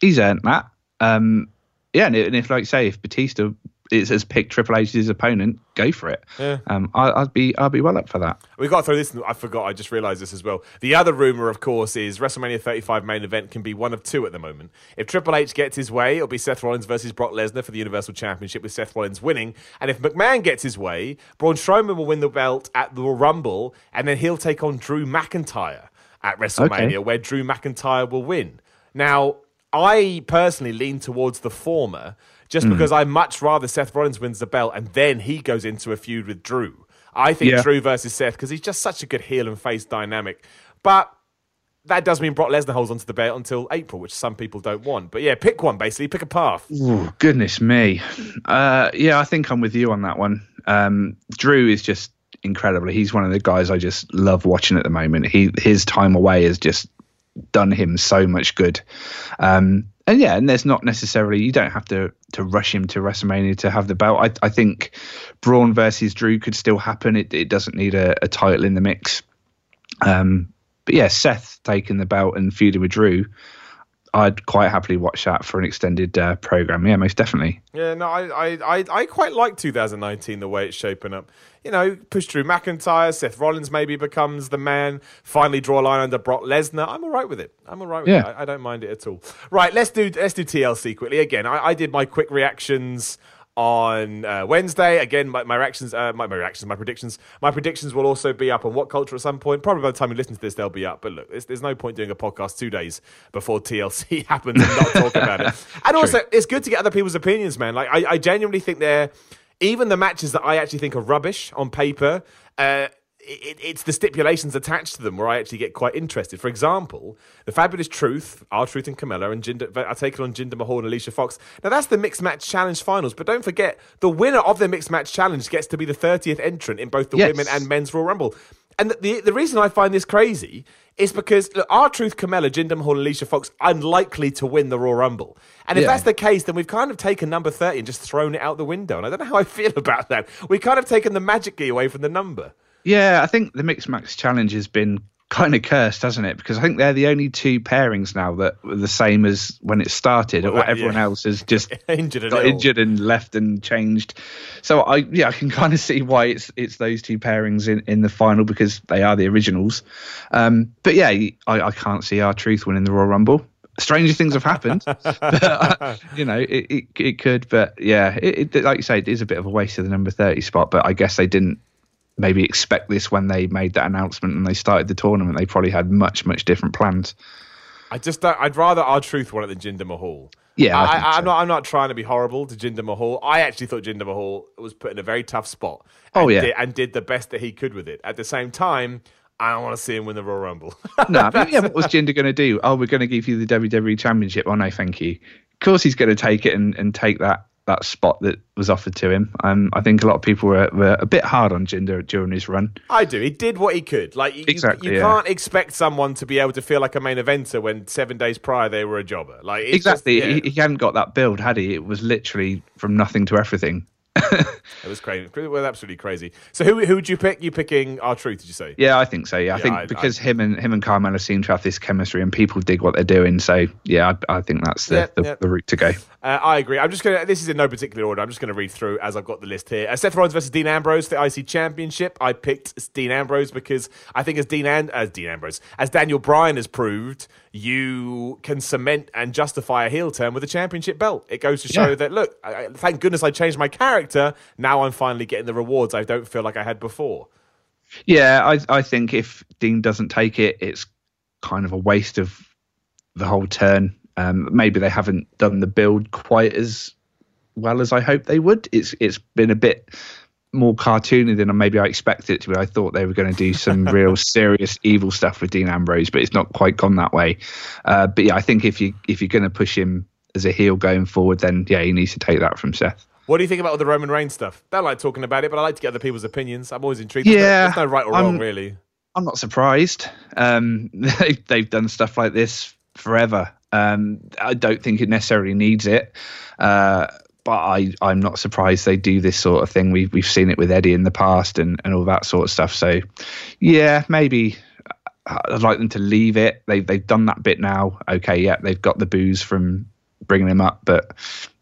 he's earned that. Um, yeah, and if like say if Batista is has picked Triple H as his opponent, go for it. Yeah. Um, I, I'd be I'd be well up for that. We've got to throw this. I forgot. I just realised this as well. The other rumor, of course, is WrestleMania 35 main event can be one of two at the moment. If Triple H gets his way, it'll be Seth Rollins versus Brock Lesnar for the Universal Championship, with Seth Rollins winning. And if McMahon gets his way, Braun Strowman will win the belt at the Rumble, and then he'll take on Drew McIntyre at WrestleMania, Okay. where Drew McIntyre will win. Now, I personally lean towards the former, just because I much rather Seth Rollins wins the belt and then he goes into a feud with Drew. I think Yeah. Drew versus Seth because he's just such a good heel and face dynamic. But that does mean Brock Lesnar holds onto the belt until April, which some people don't want. But yeah, pick one basically, pick a path. Ooh, goodness me. Uh, yeah, I think I'm with you on that one. Um, Drew is just incredible. He's one of the guys I just love watching at the moment. He his time away has just done him so much good. Um, and yeah, and there's not necessarily you don't have to to rush him to WrestleMania to have the belt. I, I think Braun versus Drew could still happen. It, it doesn't need a, a title in the mix. Um, but yeah, Seth taking the belt and feuding with Drew. I'd quite happily watch that for an extended uh, program. Yeah, most definitely. Yeah, no, I, I, I, I quite like 2019 the way it's shaping up. You know, push through McIntyre, Seth Rollins maybe becomes the man. Finally, draw a line under Brock Lesnar. I'm all right with it. I'm all right with Yeah. it. I, I don't mind it at all. Right, let's do let's do TLC quickly again. I, I did my quick reactions on uh, Wednesday. Again, my, my reactions, uh, my, my reactions, my predictions. My predictions will also be up on What Culture at some point. Probably by the time you listen to this, they'll be up. But look, there's, no point doing a podcast two days before TLC happens and not talk about it. And also, it's good to get other people's opinions, man. Like, I, I genuinely think they're even the matches that I actually think are rubbish on paper. Uh, it, it's the stipulations attached to them where I actually get quite interested. For example, the Fabulous Truth, R-Truth and Carmella, and Jinder, I take it on Jinder Mahal and Alicia Fox. Now that's the mixed match challenge finals, but don't forget the winner of the mixed match challenge gets to be the 30th entrant in both the Yes. women and men's Royal Rumble. And the, the the reason I find this crazy is because our Truth, Carmella, Jinder Mahal, and Alicia Fox unlikely to win the Royal Rumble. And if Yeah. that's the case, then we've kind of taken number 30 and just thrown it out the window. And I don't know how I feel about that. We kind of taken the magic away from the number. Yeah, I think the Mixed Match Challenge has been kind of cursed, hasn't it? Because I think they're the only two pairings now that were the same as when it started. Well, or that- everyone yeah. else has just Injured and got injured and left and changed. So I yeah, I can kind of see why it's it's those two pairings in, in the final because they are the originals. Um, but yeah, I, I can't see R-Truth winning the Royal Rumble. Stranger things have happened, but, uh, you know it, it it could. But yeah, it, it like you say, it is a bit of a waste of the number thirty spot. But I guess they didn't maybe expect this when they made that announcement and they started the tournament. They probably had much much different plans. I just don't, I'd rather R-Truth won it than Jinder Mahal. Yeah, I I, so. am not. I'm not trying to be horrible to Jinder Mahal. I actually thought Jinder Mahal was put in a very tough spot. Oh, and yeah. did, and did the best that he could with it. At the same time, I don't want to see him win the Royal Rumble. No, yeah, what was Jinder going to do? Oh, we're going to give you the WWE Championship. Oh, no, thank you. Of course, he's going to take it and, and take that that spot that was offered to him. Um, I think a lot of people were, were a bit hard on Jinder during his run. I do. He did what he could. Like you, Exactly, you, yeah. can't expect someone to be able to feel like a main eventer when seven days prior they were a jobber. Like exactly. just- yeah, he, he hadn't got that build, had he? It was literally from nothing to everything. it was crazy. It was absolutely crazy. So who who would you pick? You picking R-Truth? Did you say? Yeah, I think so. Yeah, I Yeah, think I- because him and him and Carmella seem to have this chemistry, and people dig what they're doing. So yeah, I, I think that's the, Yeah, the, yeah. the route to go. Uh, I agree. I'm just going to, this is in no particular order. I'm just going to read through as I've got the list here. Uh, Seth Rollins versus Dean Ambrose the IC Championship. I picked Dean Ambrose because I think as Dean, and as Dean Ambrose, as Daniel Bryan has proved, you can cement and justify a heel turn with a championship belt. It goes to show Yeah. that, look, I, thank goodness I changed my character. Now I'm finally getting the rewards I don't feel like I had before. Yeah, I I think if Dean doesn't take it, it's kind of a waste of the whole turn. Um, maybe they haven't done the build quite as well as I hope they would. It's it's been a bit more cartoony than maybe I expected it to be. I thought they were going to do some real serious evil stuff with Dean Ambrose, but it's not quite gone that way. Uh, but yeah, I think if you if you're going to push him as a heel going forward, then yeah, he needs to take that from Seth. What do you think about all the Roman Reigns stuff? Don't like talking about it, but I like to get other people's opinions. I'm always intrigued. Yeah, there's no right or I'm- wrong, really. I'm not surprised. Um, they, they've done stuff like this forever. Um, I don't think it necessarily needs it, uh, but I, I'm not surprised they do this sort of thing. We've we've seen it with Eddie in the past and, and all that sort of stuff. So, yeah, maybe uh, I'd like them to leave it. They they've done that bit now. Okay, yeah, they've got the booze from bringing him up, but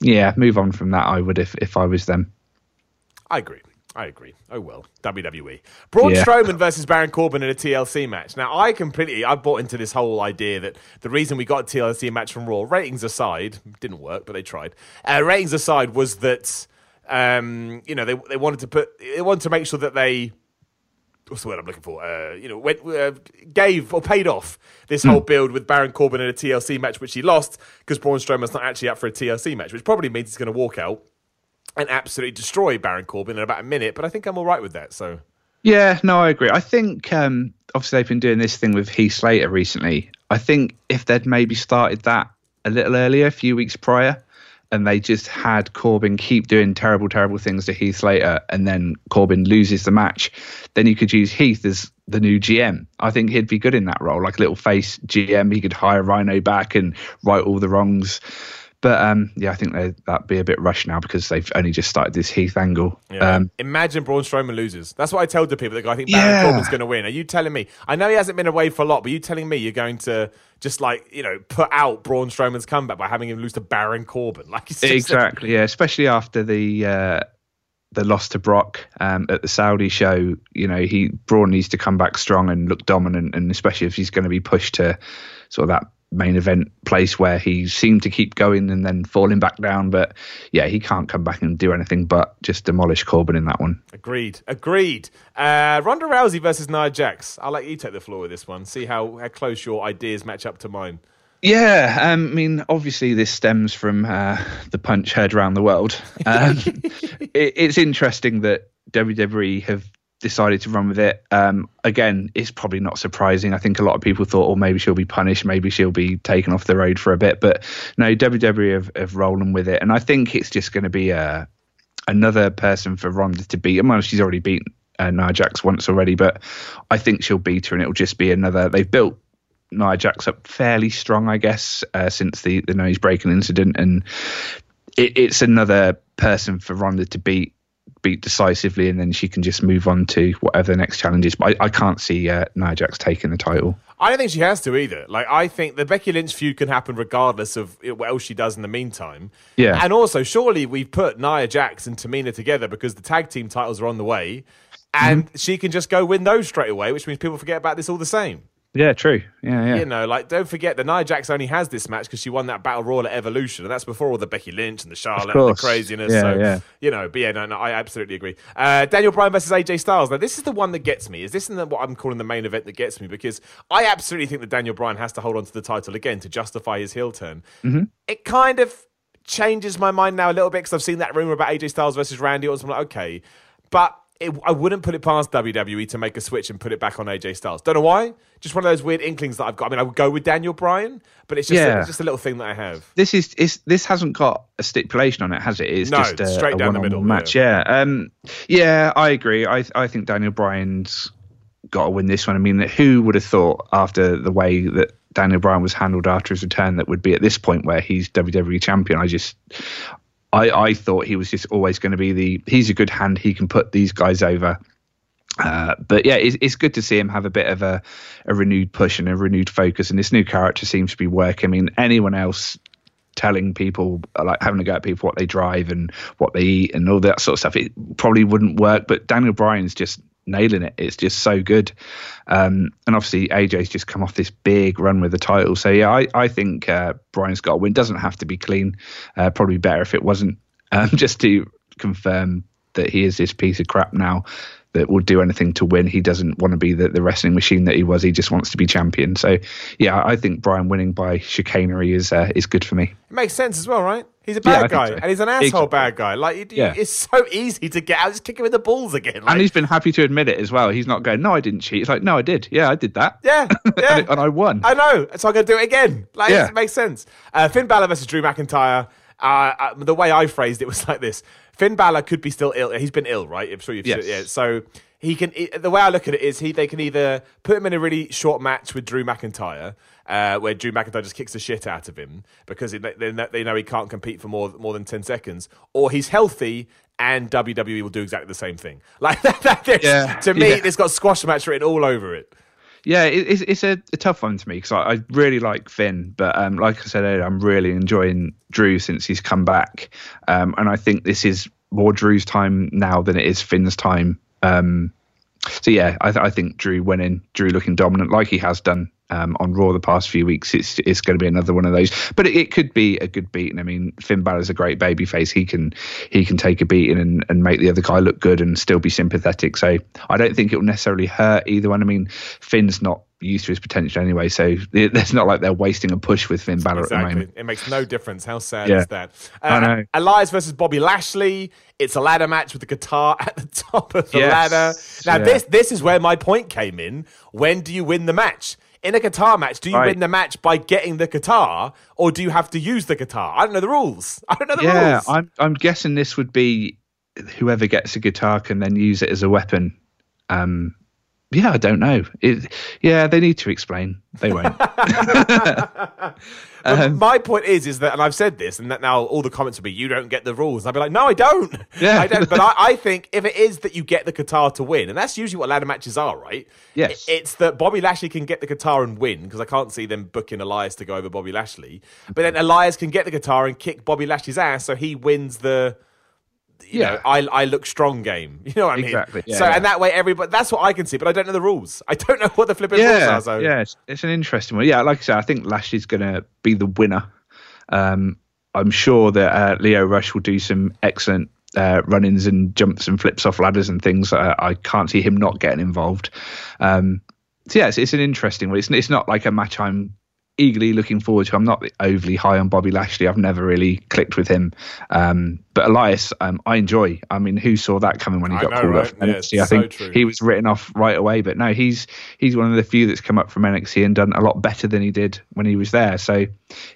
yeah, move on from that. I would if if I was them. I agree. I agree. Oh well, WWE. Braun Yeah. Strowman versus Baron Corbin in a TLC match. Now, I completely, I bought into this whole idea that the reason we got a TLC match from Raw, ratings aside, didn't work, but they tried. Uh, ratings aside was that, um, you know, they they wanted to put, they wanted to make sure that they what's the word I'm looking for? Uh, you know, went, uh, gave or paid off this whole build with Baron Corbin in a TLC match, which he lost because Braun Strowman's not actually up for a TLC match, which probably means he's going to walk out and absolutely destroy Baron Corbin in about a minute. But I think I'm all right with that. So Yeah, no, I agree. I think um, obviously they've been doing this thing with Heath Slater recently. I think if they'd maybe started that a little earlier, a few weeks prior, and they just had Corbin keep doing terrible, terrible things to Heath Slater, and then Corbin loses the match, then you could use Heath as the new GM. I think he'd be good in that role, like a little face GM. He could hire Rhino back and right all the wrongs. But um, yeah, I think that'd be a bit rushed now because they've only just started this Heath angle. yeah. Um, imagine Braun Strowman loses. That's what I tell the people that go, I think Baron Yeah. Corbin's going to win. Are you telling me? I know he hasn't been away for a lot, but are you telling me you're going to just like you know put out Braun Strowman's comeback by having him lose to Baron Corbin? Like exactly yeah especially after the uh the loss to Brock um, at the Saudi show, you know, he Braun needs to come back strong and look dominant, and especially if he's going to be pushed to sort of that main event place where he seemed to keep going and then falling back down. But yeah, he can't come back and do anything but just demolish Corbin in that one. Agreed. Agreed. Uh, Ronda Rousey versus Nia Jax. I'll let you take the floor with this one. See how, how close your ideas match up to mine. Yeah, um, I mean, obviously this stems from uh, the punch heard around the world. Um, it, it's interesting that WWE have decided to run with it. Um, again, it's probably not surprising. I think a lot of people thought, oh, maybe she'll be punished, maybe she'll be taken off the road for a bit. But no, WWE have, have rolling with it, and I think it's just going to be a another person for Ronda to beat. Well, she's already beaten uh, Nia Jax once already, but I think she'll beat her, and it'll just be another. They've built Nia Jax up fairly strong, I guess, uh, since the the nose breaking incident, and it, it's another person for Ronda to beat beat decisively, and then she can just move on to whatever the next challenge is. But I, I can't see uh, Nia Jax taking the title. I don't think she has to either. Like, I think the Becky Lynch feud can happen regardless of what else she does in the meantime. Yeah. And also, surely we've put Nia Jax and Tamina together because the tag team titles are on the way, and mm-hmm. she can just go win those straight away, which means people forget about this all the same. Yeah, true. Yeah, yeah. You know, like don't forget that Nia Jax only has this match because she won that battle royal at Evolution, and that's before all the Becky Lynch and the Charlotte and the craziness. Yeah, so yeah. you know, but yeah, no, no, I absolutely agree. Uh, Daniel Bryan versus AJ Styles. Now, this is the one that gets me. Is this the, what I'm calling the main event that gets me? Because I absolutely think that Daniel Bryan has to hold on to the title again to justify his heel turn. Mm-hmm. It kind of changes my mind now a little bit because I've seen that rumor about AJ Styles versus Randy Orton. I'm like, okay, but it, I wouldn't put it past WWE to make a switch and put it back on AJ Styles. Don't know why. Just one of those weird inklings that I've got. I mean, I would go with Daniel Bryan, but it's just yeah. a, it's just a little thing that I have. This is it's, this hasn't got a stipulation on it, has it? It's no, just a, straight a down the middle match. Yeah. yeah, um, yeah, I agree. I I think Daniel Bryan's got to win this one. I mean, who would have thought after the way that Daniel Bryan was handled after his return that would be at this point where he's WWE champion? I just I, I thought he was just always going to be the he's a good hand. He can put these guys over. Uh, but yeah, it's, it's good to see him have a bit of a, a renewed push and a renewed focus. And this new character seems to be working. I mean, anyone else telling people like having to go at people what they drive and what they eat and all that sort of stuff it probably wouldn't work but daniel bryan's just nailing it. It's just so good. Um, and obviously, AJ's just come off this big run with the title. So, yeah, I, I think uh, Bryan's got a win. Doesn't have to be clean. Uh, probably better if it wasn't. Um, just to confirm that he is this piece of crap now that will do anything to win. He doesn't want to be the, the wrestling machine that he was. He just wants to be champion. So, yeah, I think Bryan winning by chicanery is uh, is good for me. It makes sense as well, right? He's a bad yeah, guy, so. and he's an asshole bad guy. Like, it, yeah. it's so easy to get out. Just kick him in the balls again. Like, and he's been happy to admit it as well. He's not going, "No, I didn't cheat." It's like, "No, I did. Yeah, I did that. Yeah, yeah, and, and, I won. I know. So I'm going to do it again. Like, yeah. it makes sense." Uh, Finn Balor versus Drew McIntyre. Uh, uh, the way I phrased it was like this: Finn Balor could be still ill. He's been ill, right? I'm sure you've. Yes. Yeah. So he can. The way I look at it is, he they can either put him in a really short match with Drew McIntyre, uh, where Drew McIntyre just kicks the shit out of him because they, they know he can't compete for more more than ten seconds, or he's healthy and WWE will do exactly the same thing. Like that. yeah, to me, yeah. it's got squash match written all over it. Yeah, it's it's a, a tough one to me because I, I, really like Finn, but um, like I said earlier, I'm really enjoying Drew since he's come back, um, and I think this is more Drew's time now than it is Finn's time. Um, so yeah, I, th- I, think Drew winning, Drew looking dominant like he has done um, on Raw the past few weeks. It's it's going to be another one of those, but it, it could be a good beating. I mean, Finn Balor's a great baby face. He can he can take a beating and, and make the other guy look good and still be sympathetic. So I don't think it will necessarily hurt either one. I mean, Finn's not used to his potential anyway. So it's not like they're wasting a push with Finn Balor exactly. at the moment. It makes no difference. How sad yeah. is that? Uh, I know. Elias versus Bobby Lashley. It's a ladder match with the guitar at the top of the yes. ladder. Now yeah. this this is where my point came in. When do you win the match? In a guitar match, do you right. win the match by getting the guitar, or do you have to use the guitar? I don't know the rules. I don't know the yeah, rules. Yeah, I'm I'm guessing this would be whoever gets a guitar can then use it as a weapon. Um, yeah, I don't know. It, yeah, they need to explain. They won't. um, my point is, is that, and I've said this, and that now all the comments will be, "You don't get the rules." I'll be like, "No, I don't. Yeah, I don't." But I, I, think if it is that you get the guitar to win, and that's usually what ladder matches are, right? Yes. It's that Bobby Lashley can get the guitar and win because I can't see them booking Elias to go over Bobby Lashley, but then Elias can get the guitar and kick Bobby Lashley's ass, so he wins the you yeah. know, I I look strong game. You know what I mean? Exactly. Yeah, so yeah. and that way everybody that's what I can see, but I don't know the rules. I don't know what the flipping yeah, rules are. So yeah, it's, it's, an interesting one. Yeah, like I said, I think Lashley's going to be the winner. Um, I'm sure that uh, Lio Rush will do some excellent uh, run-ins and jumps and flips off ladders and things. Uh, I can't see him not getting involved. Um, so yeah, it's, it's, an interesting one. It's, it's not like a match I'm eagerly looking forward to. I'm not overly high on Bobby Lashley. I've never really clicked with him. Um, but Elias, um, I enjoy. I mean, who saw that coming when he I got know, called right? up Yeah, NXT? I so think true. he was written off right away. But no, he's he's one of the few that's come up from NXT and done a lot better than he did when he was there. So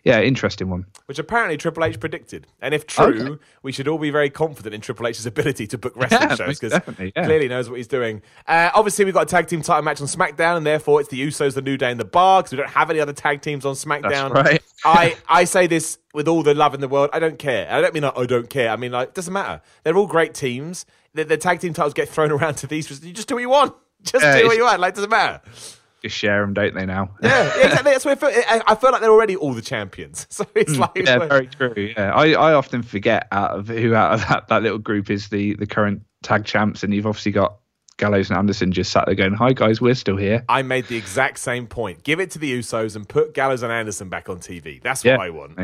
yeah, interesting one. Which apparently Triple H predicted. And if true, Okay. we should all be very confident in Triple H's ability to book wrestling Yeah, shows because yeah. clearly knows what he's doing. Uh, obviously, we've got a tag team title match on SmackDown, and therefore it's the Usos, the New Day, and the Bar because we don't have any other tag teams on SmackDown. right. I, I say this with all the love in the world. I don't care. I don't mean like, I don't care. I mean, like, it doesn't matter. They're all great teams. The, the tag team titles get thrown around to these. You just do what you want. Just Yeah, do what you want. Like, it doesn't matter. Just share them, don't they? Now. Yeah, yeah, exactly. That's what I feel. I, feel like they're already all the champions. So it's like, Mm, yeah, very true. Yeah, I, I often forget out of who out of that, that little group is the the current tag champs, and you've obviously got Gallows and Anderson just sat there going, "Hi guys, we're still here." I made the exact same point. Give it to the Usos and put Gallows and Anderson back on TV. That's Yeah. what I want.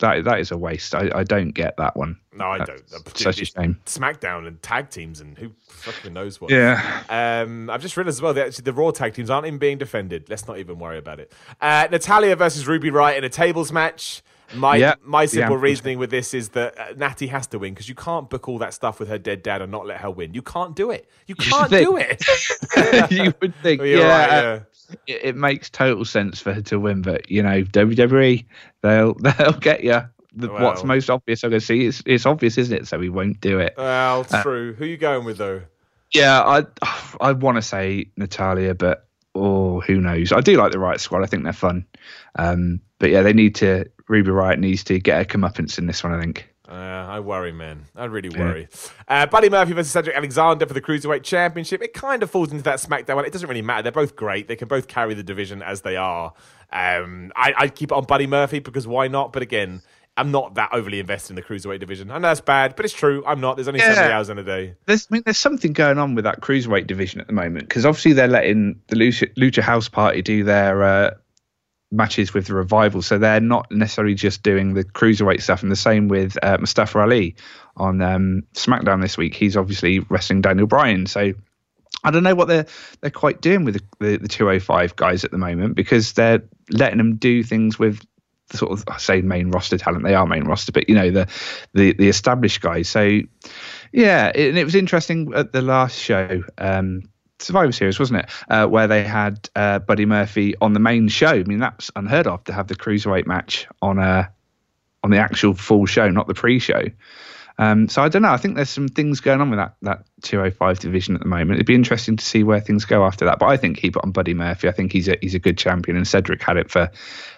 That that is a waste. I, I don't get that one. No, I That's don't. Such a shame. SmackDown and tag teams and who fucking knows what. Yeah. Um, I've just realised as well that actually the Raw tag teams aren't even being defended. Let's not even worry about it. Uh, Natalya versus Ruby Riott in a tables match. My Yeah, my simple anthem. reasoning with this is that uh, Natty has to win because you can't book all that stuff with her dead dad and not let her win. You can't do it. You can't think. do it. you would think, yeah, right, uh, It, it makes total sense for her to win, but you know, WWE, they'll they'll get you. The, what's most obvious, I'm going to see, it's, it's obvious, isn't it? So we won't do it. Well, Uh, true. Who you going with though? Yeah, I I want to say Natalya, but oh, who knows? I do like the Riott Squad. I think they're fun. Um, but yeah, they need to. Ruby Riott needs to get a comeuppance in this one. I think. Uh, I worry, man. I really worry. Uh, Buddy Murphy versus Cedric Alexander for the Cruiserweight Championship. It kind of falls into that SmackDown one. It doesn't really matter. They're both great. They can both carry the division as they are. Um, I, I'd keep it on Buddy Murphy because why not? But again, I'm not that overly invested in the Cruiserweight division. I know that's bad, but it's true. I'm not. There's only so many Yeah. hours in a day. There's, I mean, there's something going on with that cruiserweight division at the moment because obviously they're letting the Lucha, Lucha House Party do their uh, matches with the revival, so they're not necessarily just doing the cruiserweight stuff. And the same with uh, Mustafa Ali on um, SmackDown this week. He's obviously wrestling Daniel Bryan, so I don't know what they're they're quite doing with the, the, the 205 guys at the moment because they're letting them do things with the sort of I say main roster talent. They are main roster, but you know the the, the established guys. So yeah, it, and it was interesting at the last show. Um, Survivor Series, wasn't it? Uh, where they had uh, Buddy Murphy on the main show. I mean, that's unheard of to have the cruiserweight match on a on the actual full show, not the pre-show. Um, so I don't know. I think there's some things going on with that that 205 division at the moment. It'd be interesting to see where things go after that. But I think keep it on Buddy Murphy. I think he's a he's a good champion, and Cedric had it for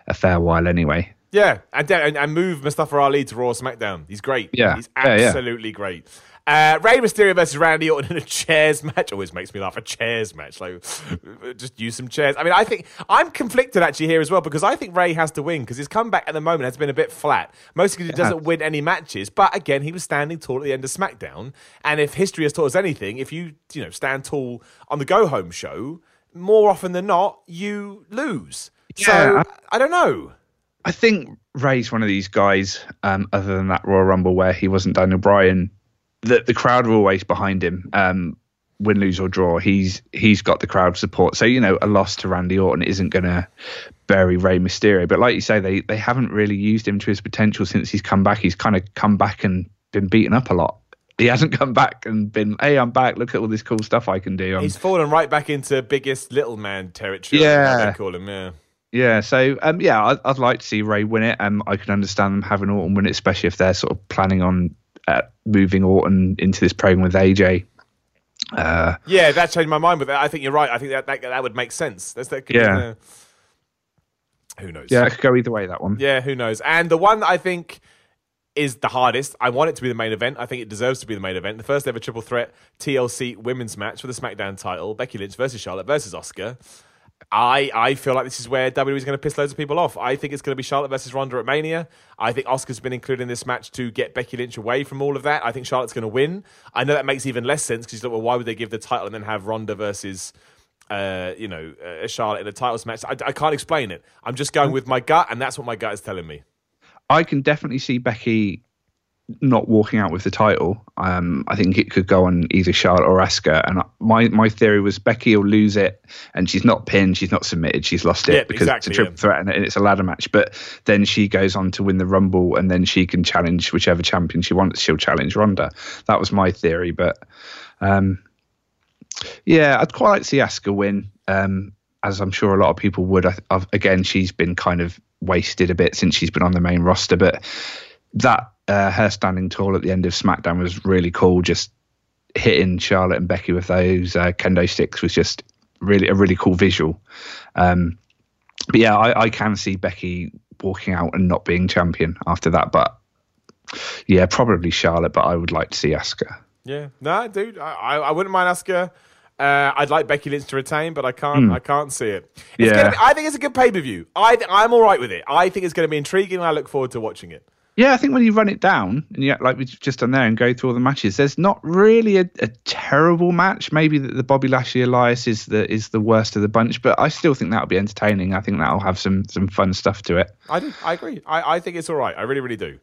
a fair while anyway. Yeah, and, and, and move Mustafa Ali to Raw SmackDown. He's great. Yeah. He's Yeah, yeah. absolutely great. Uh, Rey Mysterio versus Randy Orton in a chairs match always makes me laugh. A chairs match, like just use some chairs. I mean, I think I'm conflicted actually here as well because I think Rey has to win because his comeback at the moment has been a bit flat, mostly because he doesn't win any matches. But again, he was standing tall at the end of SmackDown, and if history has taught us anything, if you you know stand tall on the Go Home show, more often than not, you lose. so Yeah, I don't know. I think Rey's one of these guys, um, other than that Royal Rumble where he wasn't Daniel Bryan, that the crowd are always behind him. Um, win, lose or draw, he's he's got the crowd support. So you know, a loss to Randy Orton isn't going to bury Rey Mysterio. But like you say, they they haven't really used him to his potential since he's come back. He's kind of come back and been beaten up a lot. He hasn't come back and been, hey, I'm back. Look at all this cool stuff I can do. I'm He's fallen right back into biggest little man territory. Yeah. Yeah, they call him. Yeah, Yeah, so um, yeah, I'd, I'd like to see Rey win it. Um, I can understand them having Orton win it, especially if they're sort of planning on uh, moving Orton into this program with AJ. Uh, yeah, that changed my mind. But I think you're right. I think that that, that would make sense. That's that. Yeah. uh, who knows? yeah, it could go either way that one. Yeah, who knows? And the one I think is the hardest. I want it to be the main event. I think it deserves to be the main event. The first ever triple threat TLC women's match for the SmackDown title: Becky Lynch versus Charlotte versus Asuka. I, I feel like this is where WWE is going to piss loads of people off. I think it's going to be Charlotte versus Ronda at Mania. I think Asuka's been included in this match to get Becky Lynch away from all of that. I think Charlotte's going to win. I know that makes even less sense because you thought, well, why would they give the title and then have Ronda versus, uh, you know, uh, Charlotte in a titles match? I, I can't explain it. I'm just going with my gut, and that's what my gut is telling me. I can definitely see Becky not walking out with the title. Um, I think it could go on either Charlotte or Asuka. And my my theory was Becky will lose it, and she's not pinned, she's not submitted, she's lost it Yeah, because exactly, it's a triple yeah. threat and it's a ladder match. But then she goes on to win the Rumble, and then she can challenge whichever champion she wants. She'll challenge Ronda. That was my theory, but um, yeah, I'd quite like to see Asuka win. Um, as I'm sure a lot of people would. I, I've, again, she's been kind of wasted a bit since she's been on the main roster, but that uh, her standing tall at the end of SmackDown was really cool. Just hitting Charlotte and Becky with those uh, kendo sticks was just really a really cool visual. Um, but yeah, I, I can see Becky walking out and not being champion after that. But yeah, probably Charlotte. But I would like to see Asuka. Yeah, no, dude, I, I, wouldn't mind Asuka. Uh, I'd like Becky Lynch to retain, but I can't. I can't see it. It's Yeah. gonna be, I think it's a good pay per view. I I'm all right with it. I think it's going to be intriguing. and I look forward to watching it. Yeah, I think when you run it down and you like we've just done there and go through all the matches, there's not really a, a terrible match. Maybe the, the Bobby Lashley Elias is the is the worst of the bunch, but I still think that'll be entertaining. I think that'll have some some fun stuff to it. I do. I agree. I, I think it's all right. I really, really do.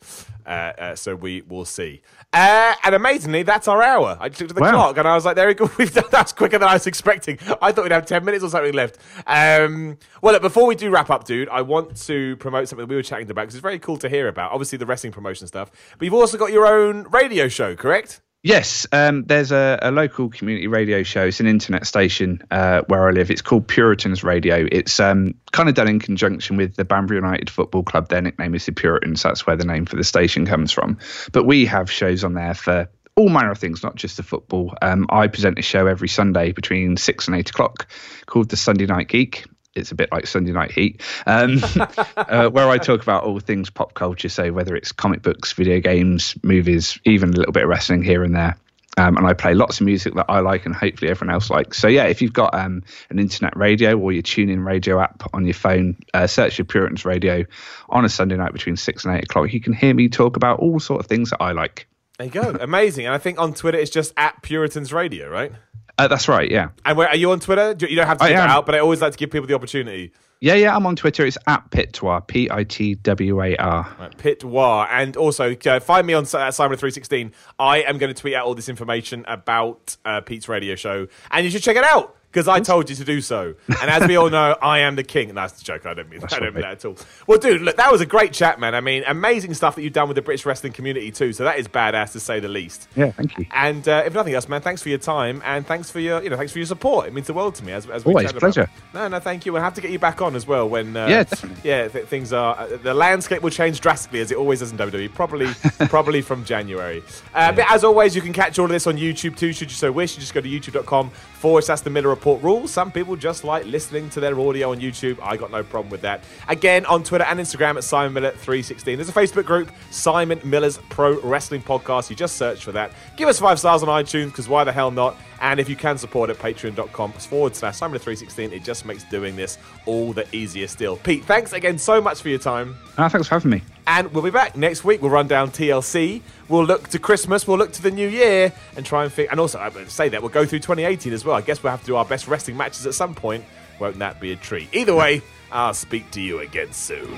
Uh, uh, so we will see. Uh, and amazingly, that's our hour. I just looked at the Wow. clock and I was like, there we go. We've done that's quicker than I was expecting. I thought we'd have 10 minutes or something left. Um, well, look, before we do wrap up, dude, I want to promote something that we were chatting about because it's very cool to hear about. Obviously, the wrestling promotion stuff. But you've also got your own radio show, correct? Yes, um, there's a, a local community radio show. It's an internet station uh, where I live. It's called Puritans Radio. It's um, kind of done in conjunction with the Banbury United Football Club. Their nickname is the Puritans. That's where the name for the station comes from. But we have shows on there for all manner of things, not just the football. Um, I present a show every Sunday between six and eight o'clock called the Sunday Night Geek. It's a bit like Sunday Night Heat, um, uh, where I talk about all things pop culture. So whether it's comic books, video games, movies, even a little bit of wrestling here and there. Um, and I play lots of music that I like and hopefully everyone else likes. So yeah, if you've got um, an internet radio or your TuneIn radio app on your phone, uh, search for Puritans Radio on a Sunday night between six and eight o'clock. You can hear me talk about all sort of things that I like. There you go. Amazing. And I think on Twitter, it's just at Puritans Radio, right? Uh, that's right. Yeah. And where, are you on Twitter? You don't have to I give it out, but I always like to give people the opportunity. Yeah, yeah. I'm on Twitter. It's at Pitwar, P I T W A R. Right, Pitwar. And also, uh, find me on uh, Simon316. I am going to tweet out all this information about uh, Pete's radio show, and you should check it out because I told you to do so. And as we all know, I am the king. And that's a joke. I don't mean, I don't mean that at all. Well, dude, look, that was a great chat, man. I mean, amazing stuff that you've done with the British wrestling community, too. So that is badass to say the least. Yeah, thank you. And uh, if nothing else, man, thanks for your time and thanks for your, you know, thanks for your support. It means the world to me. As, as we Always, about. pleasure. No, no, thank you. We'll have to get you back on as well when. Uh, Yeah, definitely. Yeah, th- things are. Uh, the landscape will change drastically as it always does in WWE. Probably, probably from January. Uh, But as always, you can catch all of this on YouTube too. Should you so wish, you just go to youtube.com forward slash the Miller Report rules. Some people just like listening to their audio on YouTube. I got no problem with that. Again, on Twitter and Instagram at Simon Miller 316. There's a Facebook group, Simon Miller's Pro Wrestling Podcast. You just search for that. Give us five stars on iTunes because why the hell not? And if you can support it, patreon.com forward slash Simon 316. It just makes doing this all the easier still. Pete, thanks again so much for your time. Ah, thanks for having me. And we'll be back next week. We'll run down TLC. We'll look to Christmas. We'll look to the new year and try and think. And also, I would say that we'll go through 2018 as well. I guess we'll have to do our best wrestling matches at some point. Won't that be a treat? Either way, I'll speak to you again soon.